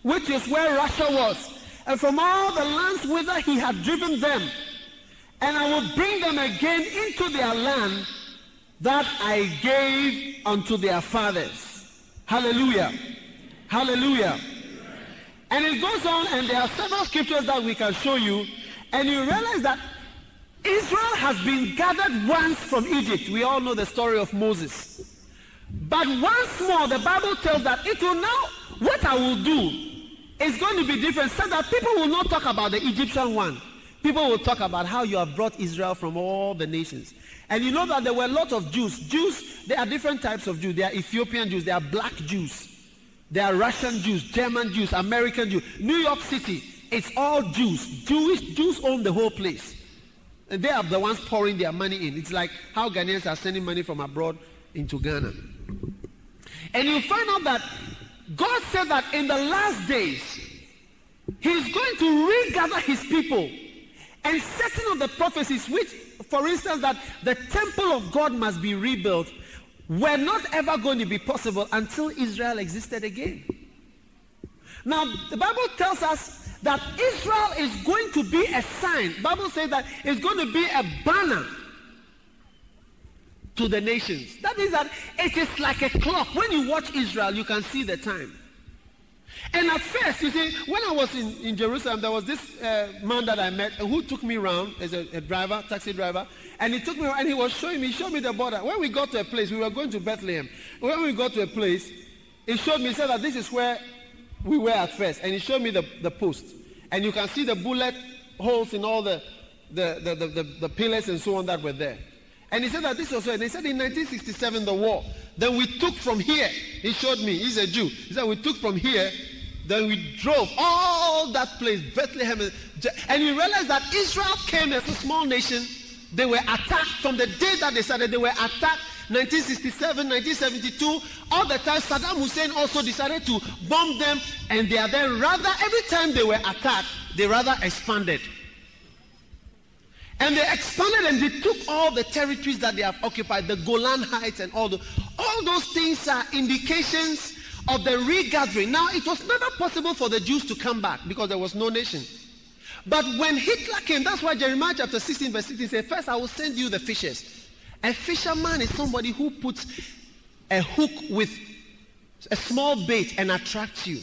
B: which is where Russia was, and from all the lands whither he had driven them and I will bring them again into their land that I gave unto their fathers. Hallelujah. Hallelujah. And it goes on, and there are several scriptures that we can show you, and you realize that Israel has been gathered once from Egypt. We all know the story of Moses. But once more, the Bible tells that it will now, what I will do is going to be different, so that people will not talk about the Egyptian one. People will talk about how you have brought Israel from all the nations. And you know that there were a lot of Jews. Jews, there are different types of Jews. There are Ethiopian Jews, there are black Jews, there are Russian Jews, German Jews, American Jews. New York City, it's all Jews. Jewish Jews own the whole place. They are the ones pouring their money in. It's like how Ghanaians are sending money from abroad into Ghana. And you find out that God said that in the last days, He's going to regather His people and certain of the prophecies, which, for instance, that the temple of God must be rebuilt, were not ever going to be possible until Israel existed again. Now, the Bible tells us that Israel is going to be a sign. Bible says that it's going to be a banner to the nations. That means that it is like a clock. When you watch Israel, you can see the time. And at first, you see, when I was in, in Jerusalem, there was this uh, man that I met who took me around as a, a, driver, taxi driver, and he took me around and he was showing me, showed me the border. When we got to a place, we were going to Bethlehem. When we got to a place, he showed me, he said that this is where we were at first, and he showed me the, the post. And you can see the bullet holes in all the, the, the, the, the, the pillars and so on that were there. And he said that this was where, they said in 1967, the war. Then we took from here. He showed me, he's a Jew. He said we took from here then we drove all that place, Bethlehem. And he realized that Israel came as a small nation. They were attacked from the day that they started. They were attacked 1967, 1972. All the time, Saddam Hussein also decided to bomb them. And they are then rather, every time they were attacked, they rather expanded. And they expanded and they took all the territories that they have occupied, the Golan Heights and all the, all those things are indications of the regathering. Now, it was never possible for the Jews to come back because there was no nation. But when Hitler came, that's why Jeremiah chapter 16, verse 16 says, First, I will send you the fishers. A fisherman is somebody who puts a hook with a small bait and attracts you.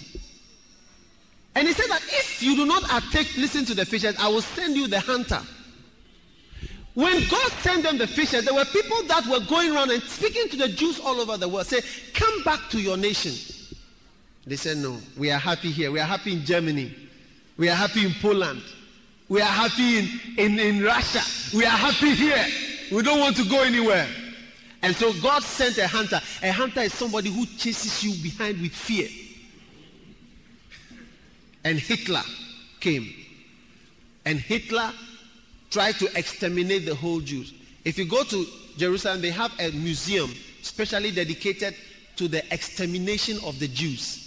B: And he said that if you do not take, listen to the fishers, I will send you the hunter. When God sent them the fishers, there were people that were going around and speaking to the Jews all over the world, say, come back to your nation. They said, no, we are happy here. We are happy in Germany. We are happy in Poland. We are happy in, in, in Russia. We are happy here. We don't want to go anywhere. And so God sent a hunter. A hunter is somebody who chases you behind with fear. And Hitler came. And Hitler tried to exterminate the whole Jews. If you go to Jerusalem, they have a museum specially dedicated to the extermination of the Jews.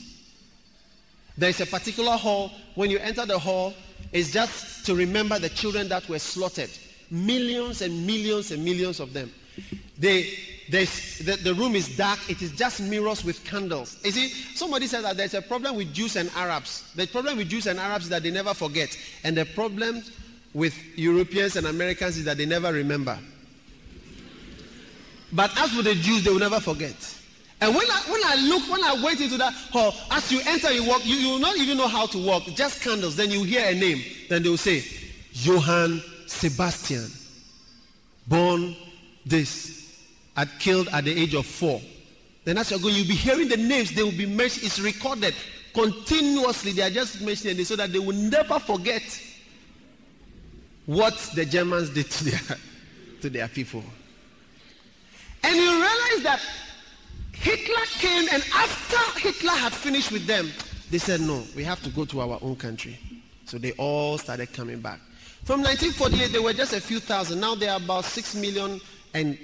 B: There is a particular hall. When you enter the hall, it's just to remember the children that were slaughtered. Millions and millions and millions of them. They, the, the room is dark. It is just mirrors with candles. You see, somebody said that there's a problem with Jews and Arabs. The problem with Jews and Arabs is that they never forget. And the problem with Europeans and Americans is that they never remember. But as for the Jews, they will never forget. And when I, when I look, when I went into that hall, as you enter, you walk, you, you will not even know how to walk, just candles. Then you hear a name. Then they will say, Johann Sebastian, born this, had killed at the age of four. Then as you're going, you'll be hearing the names, they will be mentioned, it's recorded continuously. They are just mentioning it so that they will never forget what the Germans did to their, <laughs> to their people. And you realize that Hitler came, and after Hitler had finished with them, they said, No, we have to go to our own country. So they all started coming back. From 1948, there were just a few thousand. Now there are about six million and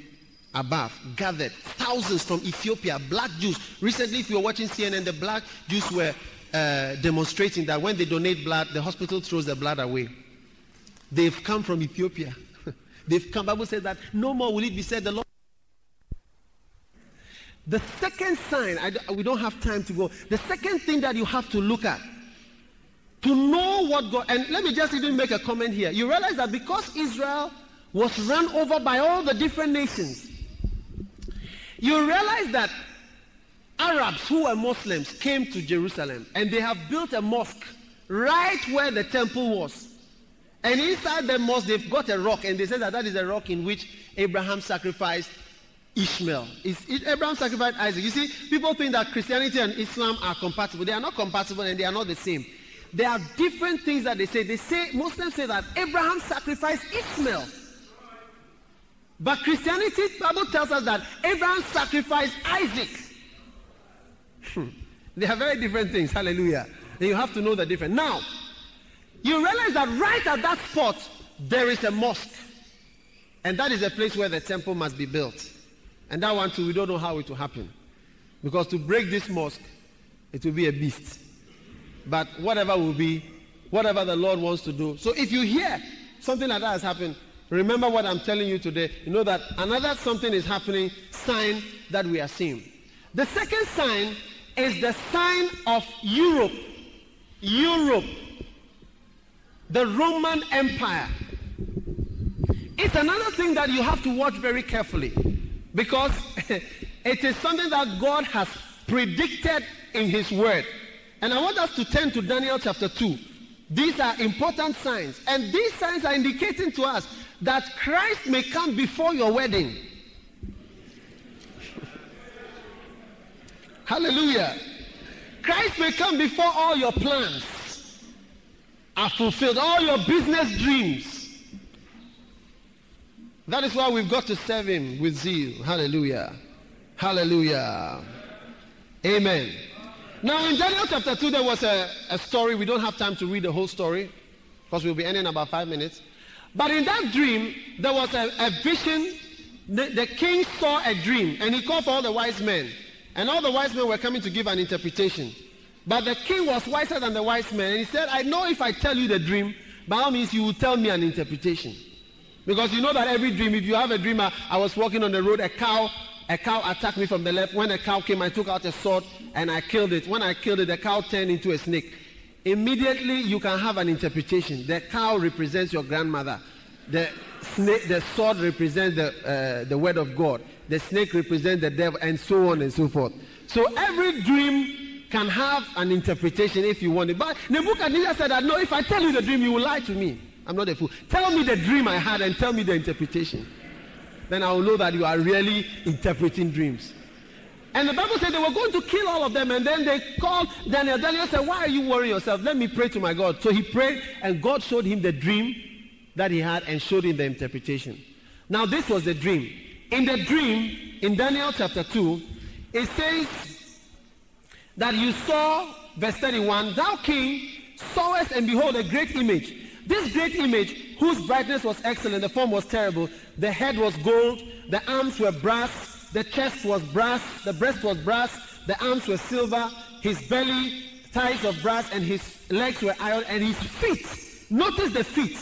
B: above gathered. Thousands from Ethiopia, black Jews. Recently, if you were watching CNN, the black Jews were uh, demonstrating that when they donate blood, the hospital throws the blood away. They've come from Ethiopia. <laughs> They've come. Bible says that no more will it be said the Lord the second sign, I, we don't have time to go. The second thing that you have to look at to know what God, and let me just even make a comment here. You realize that because Israel was run over by all the different nations, you realize that Arabs who were Muslims came to Jerusalem and they have built a mosque right where the temple was. And inside the mosque, they've got a rock, and they say that that is a rock in which Abraham sacrificed Ishmael. Is Abraham sacrificed Isaac. You see, people think that Christianity and Islam are compatible. They are not compatible and they are not the same. There are different things that they say. They say Muslims say that Abraham sacrificed Ishmael. But Christianity, Bible tells us that Abraham sacrificed Isaac. Hmm. they are very different things. Hallelujah. And you have to know the difference. Now, you realize that right at that spot, there is a mosque. And that is a place where the temple must be built. And that one too, we don't know how it will happen. Because to break this mosque, it will be a beast. But whatever will be, whatever the Lord wants to do. So if you hear something like that has happened, remember what I'm telling you today. You know that another something is happening, sign that we are seeing. The second sign is the sign of Europe. Europe. The Roman Empire. It's another thing that you have to watch very carefully. Because <laughs> it is something that God has predicted in His Word. And I want us to turn to Daniel chapter 2. These are important signs. And these signs are indicating to us that Christ may come before your wedding. <laughs> Hallelujah. Christ may come before all your plans are fulfilled, all your business dreams that is why we've got to serve Him with zeal. Hallelujah. Hallelujah. Amen. Now, in Daniel chapter 2, there was a, a story. We don't have time to read the whole story because we'll be ending in about five minutes. But in that dream, there was a, a vision. The, the king saw a dream and he called for all the wise men. And all the wise men were coming to give an interpretation. But the king was wiser than the wise men. And he said, I know if I tell you the dream, by all means, you will tell me an interpretation. Because you know that every dream, if you have a dream, I, I was walking on the road, a cow, a cow attacked me from the left. When a cow came, I took out a sword and I killed it. When I killed it, the cow turned into a snake. Immediately, you can have an interpretation. The cow represents your grandmother. The, snake, the sword represents the, uh, the word of God. The snake represents the devil, and so on and so forth. So every dream can have an interpretation if you want it. But Nebuchadnezzar said that, no, if I tell you the dream, you will lie to me. I'm not a fool. Tell me the dream I had and tell me the interpretation. Then I will know that you are really interpreting dreams. And the Bible said they were going to kill all of them. And then they called Daniel. Daniel said, Why are you worrying yourself? Let me pray to my God. So he prayed, and God showed him the dream that he had and showed him the interpretation. Now, this was the dream. In the dream, in Daniel chapter 2, it says that you saw, verse 31, thou king sawest and behold a great image. This great image, whose brightness was excellent, the form was terrible, the head was gold, the arms were brass, the chest was brass, the breast was brass, the arms were silver, his belly thighs of brass, and his legs were iron, and his feet, notice the feet,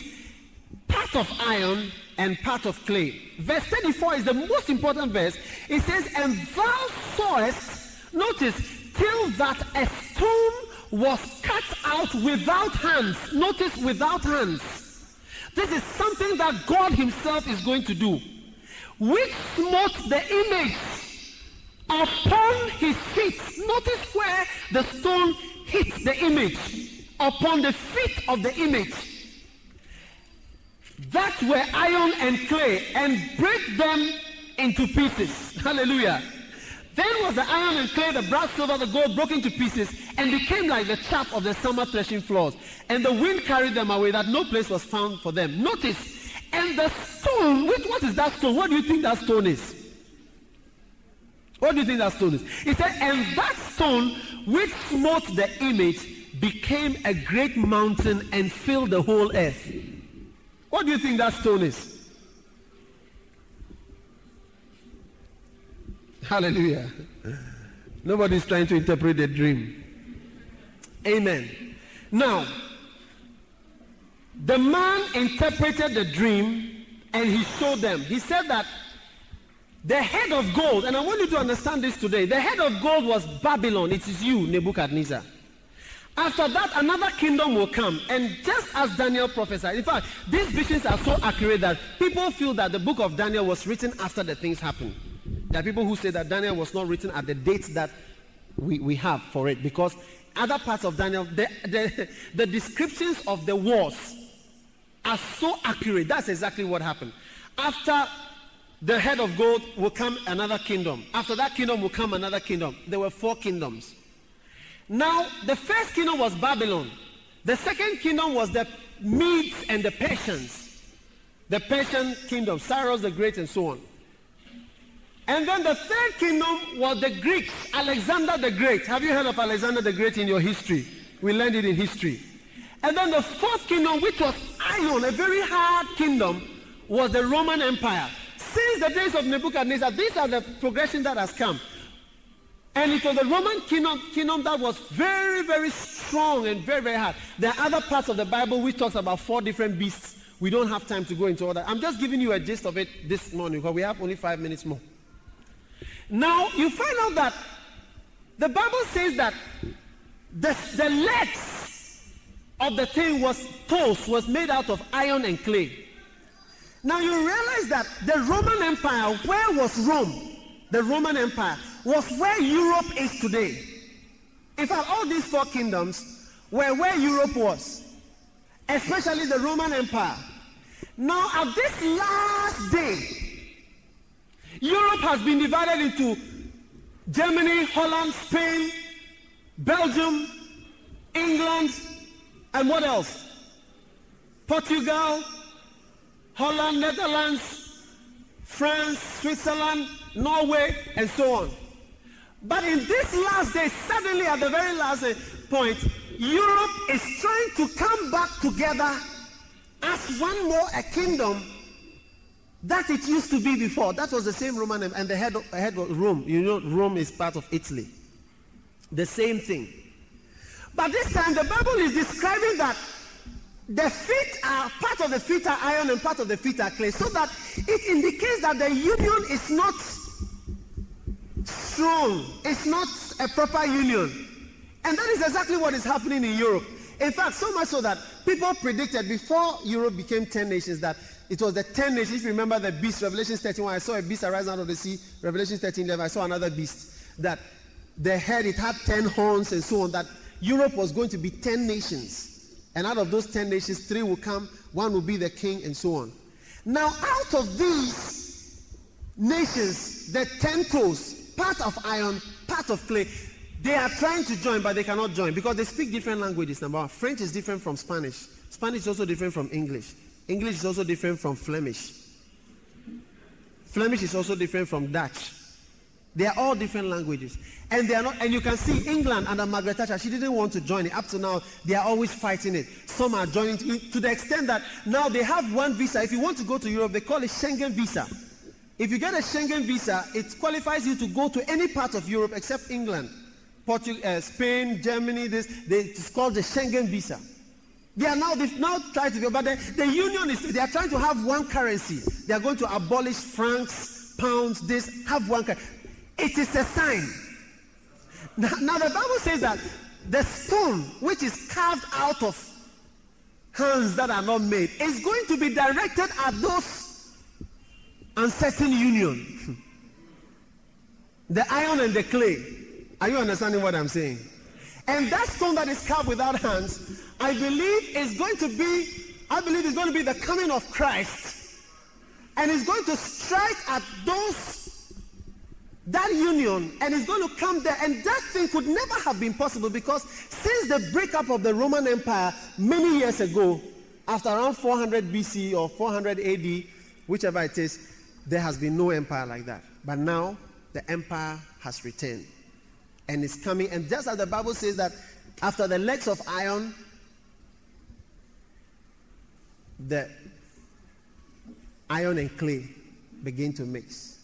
B: part of iron and part of clay. Verse 34 is the most important verse. It says, And thou sawest, notice, till that a stone was cut out without hands. Notice, without hands. This is something that God Himself is going to do. Which smote the image upon his feet. Notice where the stone hit the image. Upon the feet of the image. That were iron and clay, and break them into pieces. Hallelujah. Then was the iron and clay, the brass, silver, the gold broken to pieces, and became like the chaff of the summer threshing floors. And the wind carried them away, that no place was found for them. Notice, and the stone, which, what is that stone? What do you think that stone is? What do you think that stone is? He said, and that stone which smote the image became a great mountain and filled the whole earth. What do you think that stone is? Hallelujah. Nobody's trying to interpret the dream. Amen. Now, the man interpreted the dream and he showed them. He said that the head of gold, and I want you to understand this today. The head of gold was Babylon. It is you, Nebuchadnezzar. After that, another kingdom will come. And just as Daniel prophesied, in fact, these visions are so accurate that people feel that the book of Daniel was written after the things happened. There are people who say that Daniel was not written at the date that we, we have for it because other parts of Daniel, the, the, <laughs> the descriptions of the wars are so accurate. That's exactly what happened. After the head of gold will come another kingdom. After that kingdom will come another kingdom. There were four kingdoms. Now, the first kingdom was Babylon. The second kingdom was the Medes and the Persians. The Persian kingdom, Cyrus the Great and so on. And then the third kingdom was the Greeks, Alexander the Great. Have you heard of Alexander the Great in your history? We learned it in history. And then the fourth kingdom, which was iron, a very hard kingdom, was the Roman Empire. Since the days of Nebuchadnezzar, these are the progression that has come. And it was the Roman kingdom, kingdom that was very, very strong and very, very hard. There are other parts of the Bible which talks about four different beasts. We don't have time to go into all that. I'm just giving you a gist of it this morning because we have only five minutes more. Now, you find out that the Bible says that the, the legs of the thing was toes was made out of iron and clay. Now you realize that the Roman Empire, where was Rome? The Roman Empire was where Europe is today. In fact, all these four kingdoms were where Europe was, especially the Roman Empire. Now, at this last day, Europe has been divided into Germany, Holland, Spain, Belgium, England, and what else? Portugal, Holland, Netherlands, France, Switzerland, Norway, and so on. But in this last day, suddenly at the very last point, Europe is trying to come back together as one more a kingdom that it used to be before. That was the same Roman and the head of, head of Rome. You know, Rome is part of Italy. The same thing. But this time the Bible is describing that the feet are part of the feet are iron and part of the feet are clay, so that it indicates that the union is not strong. It's not a proper union. And that is exactly what is happening in Europe. In fact, so much so that people predicted before Europe became 10 nations that it was the 10 nations. If you remember the beast, Revelation 13, when I saw a beast arise out of the sea, Revelation 13, 11, I saw another beast. That the head, it had 10 horns and so on, that Europe was going to be 10 nations. And out of those 10 nations, three will come, one will be the king, and so on. Now, out of these nations, the 10 toes, part of iron, part of clay, they are trying to join, but they cannot join because they speak different languages. Number one, French is different from Spanish. Spanish is also different from English. English is also different from Flemish. Flemish is also different from Dutch. They are all different languages. And they are not, and you can see England under Margaret Thatcher, she didn't want to join it. Up to now, they are always fighting it. Some are joining to, to the extent that now they have one visa. If you want to go to Europe, they call it Schengen visa. If you get a Schengen visa, it qualifies you to go to any part of Europe except England, Portugal, uh, Spain, Germany. This they, it's called the Schengen visa. They are now they've now tried to do, but the, the union is they are trying to have one currency. They are going to abolish francs, pounds, this have one currency. It is a sign. Now, now the Bible says that the stone which is carved out of hands that are not made is going to be directed at those uncertain union. <laughs> the iron and the clay. Are you understanding what I'm saying? And that stone that is carved without hands, I believe is going to be, I believe is going to be the coming of Christ. And is going to strike at those, that union, and is going to come there. And that thing could never have been possible because since the breakup of the Roman Empire many years ago, after around 400 BC or 400 AD, whichever it is, there has been no empire like that. But now the empire has returned and is coming. And just as the Bible says that after the legs of iron, the iron and clay begin to mix.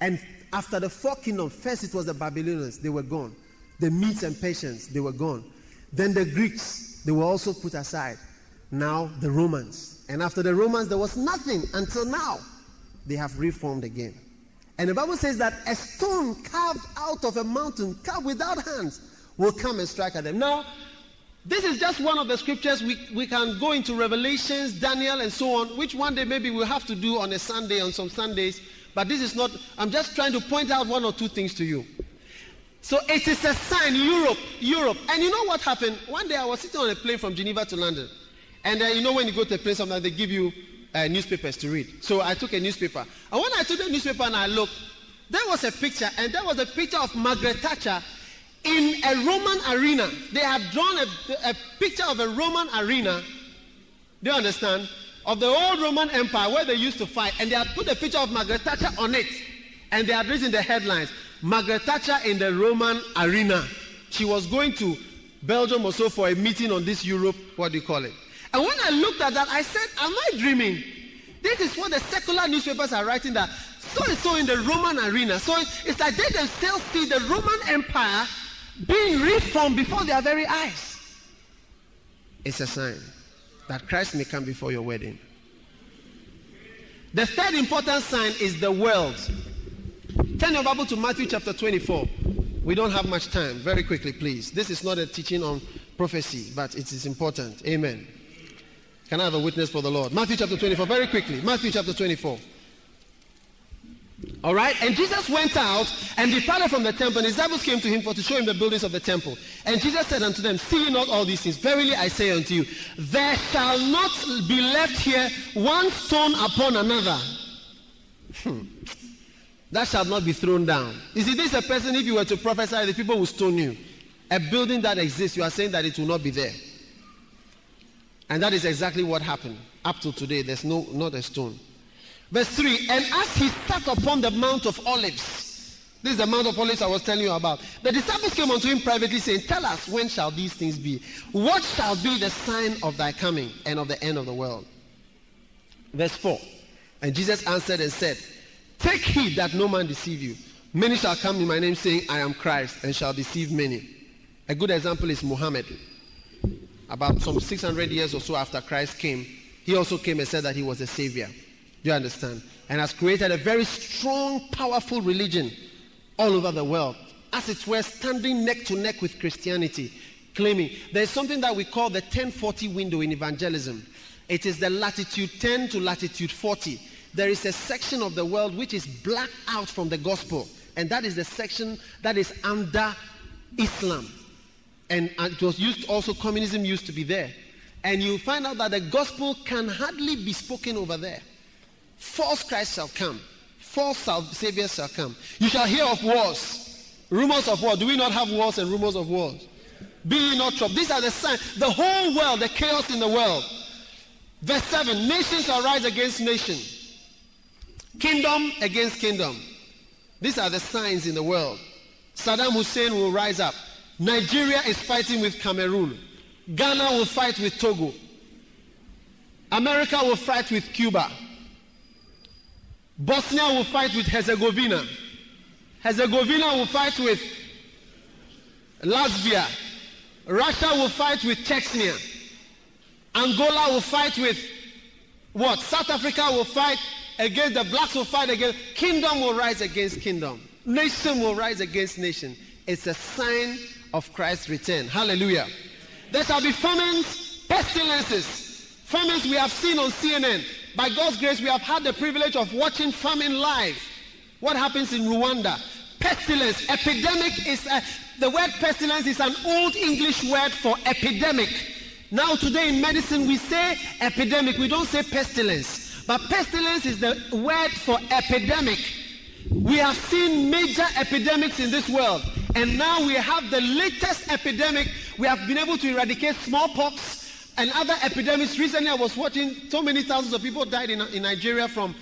B: And after the four kingdoms, first it was the Babylonians, they were gone. The Medes and Persians, they were gone. Then the Greeks, they were also put aside. Now the Romans. And after the Romans, there was nothing until now. They have reformed again. And the Bible says that a stone carved out of a mountain, carved without hands, will come and strike at them. Now, this is just one of the scriptures. We, we can go into Revelations, Daniel, and so on, which one day maybe we'll have to do on a Sunday, on some Sundays. But this is not, I'm just trying to point out one or two things to you. So it is a sign, Europe, Europe. And you know what happened? One day I was sitting on a plane from Geneva to London. And uh, you know when you go to a place, sometimes they give you uh, newspapers to read. So I took a newspaper. And when I took the newspaper and I looked, there was a picture, and there was a picture of Margaret Thatcher in a Roman arena. They had drawn a, a picture of a Roman arena. Do you understand? Of the old Roman Empire where they used to fight, and they had put a picture of Margaret Thatcher on it. And they had written the headlines Margaret Thatcher in the Roman arena. She was going to Belgium or so for a meeting on this Europe, what do you call it? And when I looked at that, I said, Am I dreaming? This is what the secular newspapers are writing that so and so in the Roman arena. So it's like they still see the Roman Empire being reformed before their very eyes. It's a sign that Christ may come before your wedding. The third important sign is the world. Turn your Bible to Matthew chapter 24. We don't have much time. Very quickly, please. This is not a teaching on prophecy, but it is important. Amen. Can I have a witness for the Lord? Matthew chapter 24, very quickly. Matthew chapter 24. All right? And Jesus went out and departed from the temple, and his disciples came to him for to show him the buildings of the temple. And Jesus said unto them, See not all these things? Verily I say unto you, there shall not be left here one stone upon another. Hmm. That shall not be thrown down. You see, this is a person, if you were to prophesy, the people will stone you. A building that exists, you are saying that it will not be there. And that is exactly what happened. Up to today, there's no not a stone. Verse 3 And as he sat upon the Mount of Olives, this is the Mount of Olives I was telling you about. The disciples came unto him privately, saying, Tell us, when shall these things be? What shall be the sign of thy coming and of the end of the world? Verse 4 And Jesus answered and said, Take heed that no man deceive you. Many shall come in my name, saying, I am Christ, and shall deceive many. A good example is Muhammad about some 600 years or so after Christ came, he also came and said that he was a savior. Do you understand? And has created a very strong, powerful religion all over the world, as it were standing neck to neck with Christianity, claiming there's something that we call the 1040 window in evangelism. It is the latitude 10 to latitude 40. There is a section of the world which is blacked out from the gospel. and that is the section that is under Islam. And, and it was used also, communism used to be there. And you find out that the gospel can hardly be spoken over there. False Christ shall come, false saviors shall come. You shall hear of wars, rumors of war. Do we not have wars and rumors of wars? Be not troubled. These are the signs. The whole world, the chaos in the world. Verse 7 Nations shall rise against nation, kingdom against kingdom. These are the signs in the world. Saddam Hussein will rise up. Nigeria is fighting with Cameroon. Ghana will fight with Togo. America will fight with Cuba. Bosnia will fight with Herzegovina. Herzegovina will fight with Latvia. Russia will fight with Chechnya. Angola will fight with what? South Africa will fight against the blacks will fight against kingdom will rise against kingdom. Nation will rise against nation. It's a sign of Christ's return. Hallelujah. There shall be famines, pestilences. Famines we have seen on CNN. By God's grace, we have had the privilege of watching famine live. What happens in Rwanda? Pestilence, epidemic is a, the word pestilence is an old English word for epidemic. Now today in medicine we say epidemic, we don't say pestilence. But pestilence is the word for epidemic. We have seen major epidemics in this world. And now we have the latest epidemic. We have been able to eradicate smallpox and other epidemics. Recently, I was watching so many thousands of people died in, in Nigeria from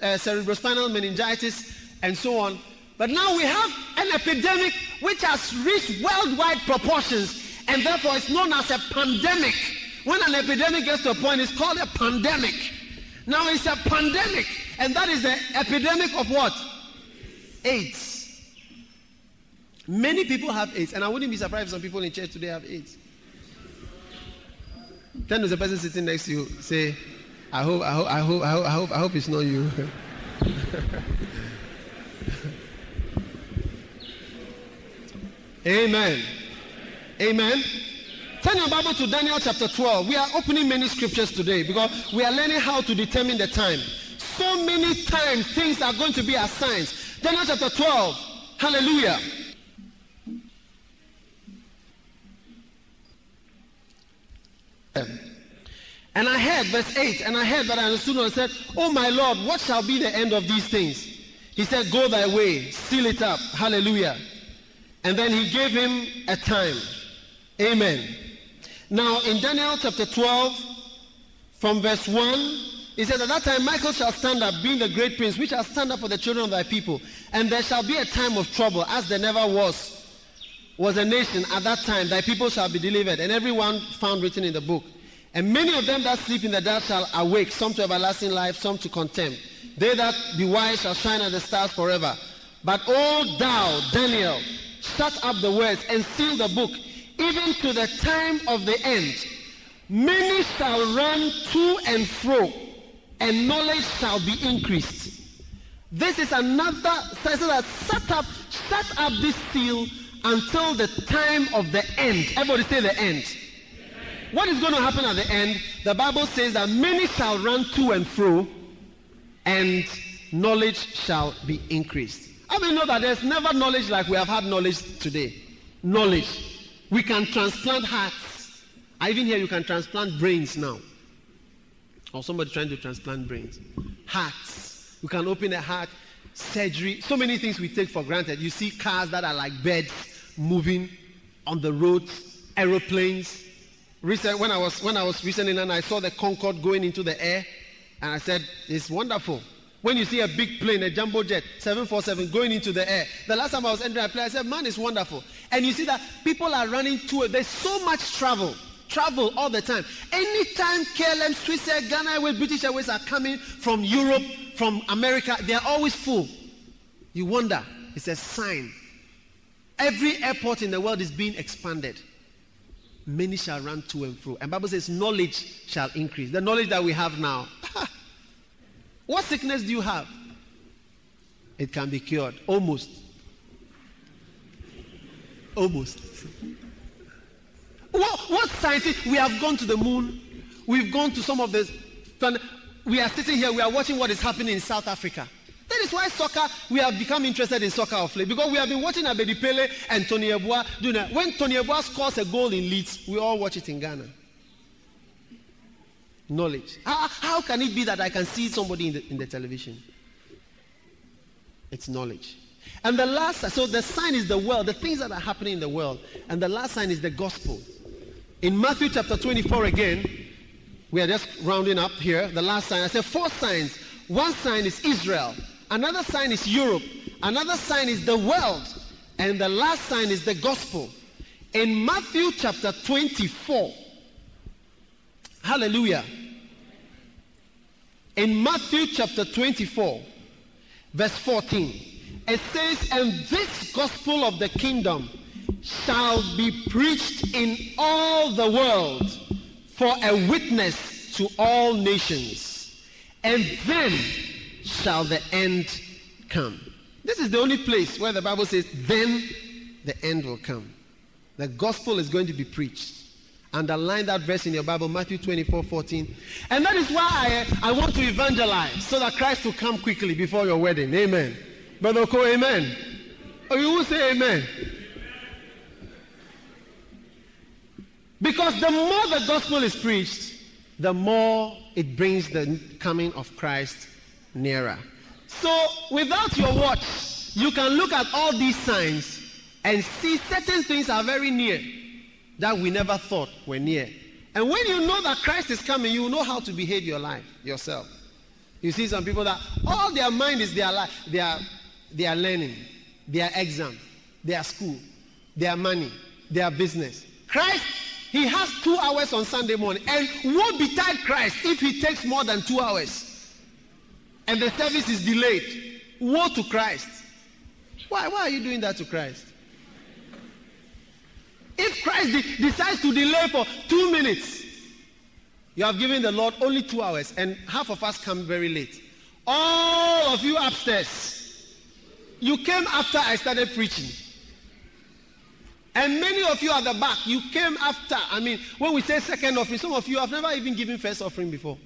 B: uh, cerebrospinal meningitis and so on. But now we have an epidemic which has reached worldwide proportions and therefore it's known as a pandemic. When an epidemic gets to a point, it's called a pandemic. Now it's a pandemic, and that is the epidemic of what? AIDS. Many people have AIDS, and I wouldn't be surprised if some people in church today have AIDS. Turn to the person sitting next to you, say, I hope, I hope, I hope, I hope, I hope, I hope it's not you. <laughs> Amen. Amen. Turn your Bible to Daniel chapter 12. We are opening many scriptures today because we are learning how to determine the time. So many times things are going to be assigned. Daniel chapter 12. Hallelujah. And I heard, verse 8, and I heard that I understood and said, Oh my Lord, what shall be the end of these things? He said, Go thy way, seal it up. Hallelujah. And then he gave him a time. Amen. Now, in Daniel chapter 12, from verse 1, he said, At that time Michael shall stand up, being the great prince, which shall stand up for the children of thy people. And there shall be a time of trouble, as there never was, was a nation at that time. Thy people shall be delivered, and everyone found written in the book. And many of them that sleep in the dark shall awake, some to everlasting life, some to contempt. They that be wise shall shine as the stars forever. But O thou, Daniel, shut up the words and seal the book, even to the time of the end. Many shall run to and fro, and knowledge shall be increased. This is another says that set up, set up this seal until the time of the end. Everybody say the end. What is going to happen at the end? The Bible says that many shall run to and fro, and knowledge shall be increased. I mean, know that there's never knowledge like we have had knowledge today. Knowledge. We can transplant hearts. I even hear you can transplant brains now. Or somebody trying to transplant brains. Hearts. We can open a heart, surgery. So many things we take for granted. You see cars that are like beds moving on the roads, aeroplanes. Recent, when I was when I was recently and I saw the Concorde going into the air, and I said, "It's wonderful." When you see a big plane, a jumbo jet, 747 going into the air. The last time I was entering a plane, I said, man, it's wonderful. And you see that people are running to it. There's so much travel. Travel all the time. Anytime KLM, Swiss Air, Ghana Airways, British Airways are coming from Europe, from America, they are always full. You wonder. It's a sign. Every airport in the world is being expanded. Many shall run to and fro. And Bible says knowledge shall increase. The knowledge that we have now. What sickness do you have? It can be cured. Almost. Almost. What, what scientists? We have gone to the moon. We've gone to some of the. We are sitting here. We are watching what is happening in South Africa. There is why soccer, we have become interested in soccer of late because we have been watching Abedi Pele and Tony Yeboah doing that. When Tony Yeboah scores a goal in Leeds, we all watch it in Ghana. Knowledge. How, how can it be that I can see somebody in the, in the television? It's knowledge. And the last, so the sign is the world, the things that are happening in the world. And the last sign is the gospel. In Matthew chapter 24 again, we are just rounding up here. The last sign, I said four signs. One sign is Israel. Another sign is Europe. Another sign is the world. And the last sign is the gospel. In Matthew chapter 24, hallelujah. In Matthew chapter 24, verse 14 it says, And this gospel of the kingdom shall be preached in all the world for a witness to all nations, and then shall the end come. This is the only place where the Bible says, Then the end will come. The gospel is going to be preached. Underline that verse in your Bible, Matthew 24 14. And that is why I, I want to evangelize so that Christ will come quickly before your wedding. Amen. Brother Oko, amen. Oh, you will say amen. Because the more the gospel is preached, the more it brings the coming of Christ nearer. So, without your watch, you can look at all these signs and see certain things are very near that we never thought were near. And when you know that Christ is coming, you know how to behave your life yourself. You see some people that all their mind is their life, their their learning, their exam, their school, their money, their business. Christ, he has two hours on Sunday morning. And woe betide Christ if he takes more than two hours and the service is delayed. Woe to Christ. Why, why are you doing that to Christ? If Christ de- decides to delay for two minutes, you have given the Lord only two hours, and half of us come very late. All of you upstairs, you came after I started preaching. And many of you at the back, you came after. I mean, when we say second offering, some of you have never even given first offering before.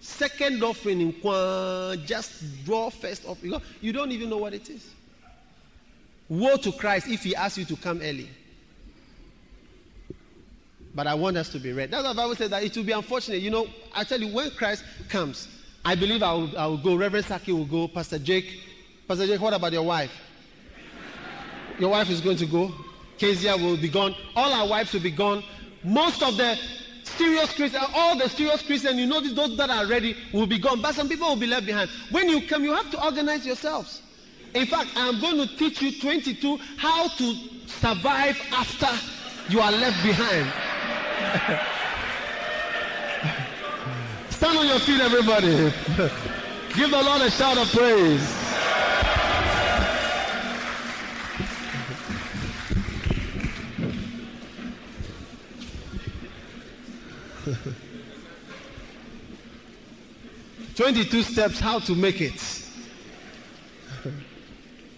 B: Second offering in Kwan, just draw first offering. You don't even know what it is. Woe to Christ if he asks you to come early. But I want us to be ready. That's why the Bible says that it will be unfortunate. You know, I tell you, when Christ comes, I believe I will, I will go. Reverend Saki will go. Pastor Jake Pastor Jake, what about your wife? Your wife is going to go. Kezia will be gone. All our wives will be gone. Most of the serious Christians, uh, all the serious Christians, you notice those that are ready will be gone. But some people will be left behind. When you come, you have to organize yourselves. In fact, I'm going to teach you 22 how to survive after you are left behind. <laughs> Stand on your feet, everybody. <laughs> Give the Lord a shout of praise. <laughs> 22 steps how to make it. <laughs>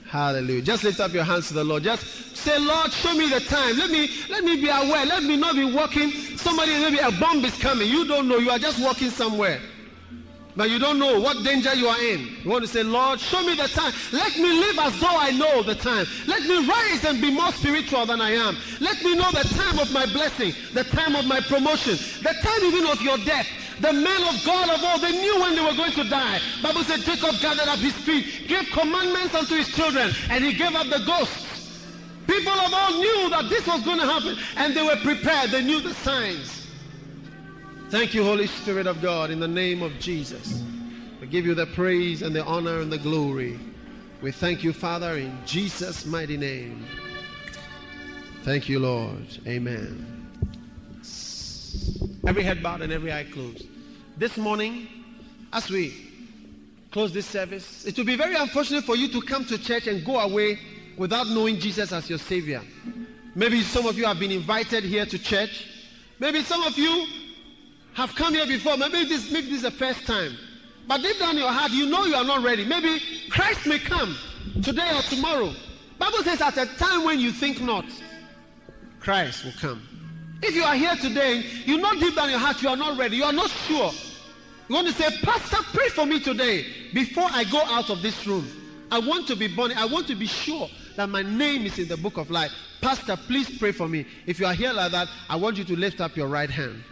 B: Hallelujah. Just lift up your hands to the Lord. Just say, Lord, show me the time. Let me let me be aware. Let me not be walking. Somebody, maybe a bomb is coming. You don't know. You are just walking somewhere. But you don't know what danger you are in. You want to say, Lord, show me the time. Let me live as though I know the time. Let me rise and be more spiritual than I am. Let me know the time of my blessing, the time of my promotion, the time even of your death. The men of God of all, they knew when they were going to die. Bible said Jacob gathered up his feet, gave commandments unto his children, and he gave up the ghosts. People of all knew that this was going to happen, and they were prepared. They knew the signs. Thank you, Holy Spirit of God, in the name of Jesus. We give you the praise and the honor and the glory. We thank you, Father, in Jesus' mighty name. Thank you, Lord. Amen. Every head bowed and every eye closed. This morning, as we close this service, it will be very unfortunate for you to come to church and go away without knowing Jesus as your Savior. Maybe some of you have been invited here to church. Maybe some of you have come here before. Maybe this, maybe this is the first time. But deep down in your heart, you know you are not ready. Maybe Christ may come today or tomorrow. Bible says at a time when you think not, Christ will come. If you are here today, you know deep down in your heart you are not ready, you are not sure. You want to say, Pastor, pray for me today before I go out of this room. I want to be born. I want to be sure that my name is in the book of life. Pastor, please pray for me. If you are here like that, I want you to lift up your right hand.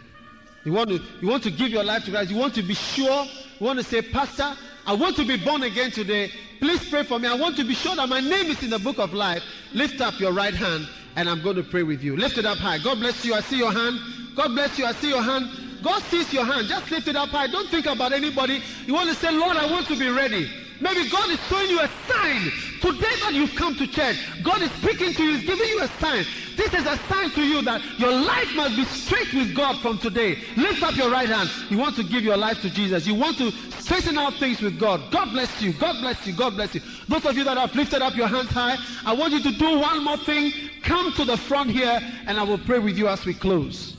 B: You want to, you want to give your life to Christ. You want to be sure. You want to say, Pastor, I want to be born again today. Please pray for me. I want to be sure that my name is in the book of life. Lift up your right hand and I'm going to pray with you. Lift it up high. God bless you. I see your hand. God bless you. I see your hand. God sees your hand. Just lift it up high. Don't think about anybody. You want to say, Lord, I want to be ready. Maybe God is showing you a sign. Today that you've come to church, God is speaking to you, He's giving you a sign. This is a sign to you that your life must be straight with God from today. Lift up your right hand. You want to give your life to Jesus. You want to straighten out things with God. God bless you. God bless you. God bless you. Those of you that have lifted up your hands high, I want you to do one more thing. Come to the front here and I will pray with you as we close.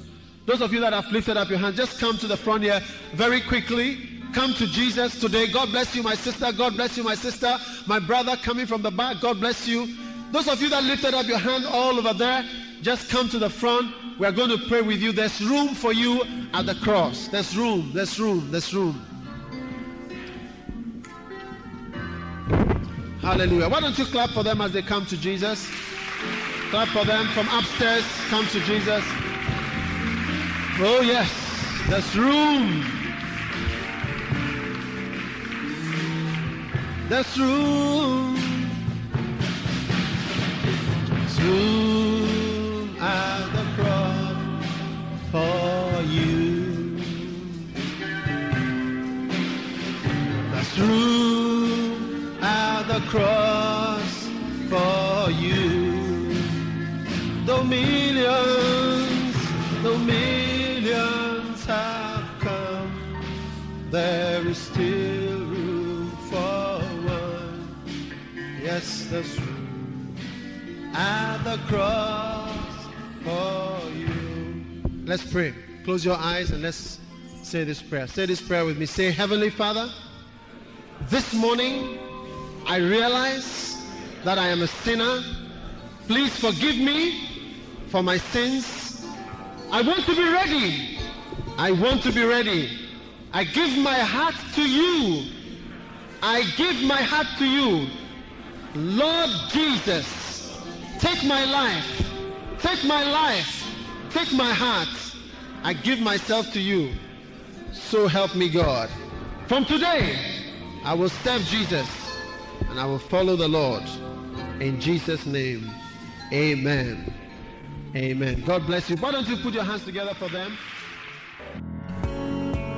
B: Those of you that have lifted up your hands, just come to the front here very quickly. Come to Jesus today. God bless you, my sister. God bless you, my sister. My brother coming from the back. God bless you. Those of you that lifted up your hand all over there, just come to the front. We are going to pray with you. There's room for you at the cross. There's room. There's room. There's room. Hallelujah. Why don't you clap for them as they come to Jesus? Clap for them from upstairs. Come to Jesus. Oh, yes. There's room. There's room. There's room at the cross for you. There's room at the cross for you. Though there is still room for one. Yes, there's room at the cross for you. Let's pray. Close your eyes and let's say this prayer. Say this prayer with me. Say, Heavenly Father, this morning I realize that I am a sinner. Please forgive me for my sins. I want to be ready. I want to be ready. I give my heart to you. I give my heart to you. Lord Jesus, take my life. Take my life. Take my heart. I give myself to you. So help me God. From today, I will serve Jesus and I will follow the Lord. In Jesus' name, amen. Amen. God bless you. Why don't you put your hands together for them?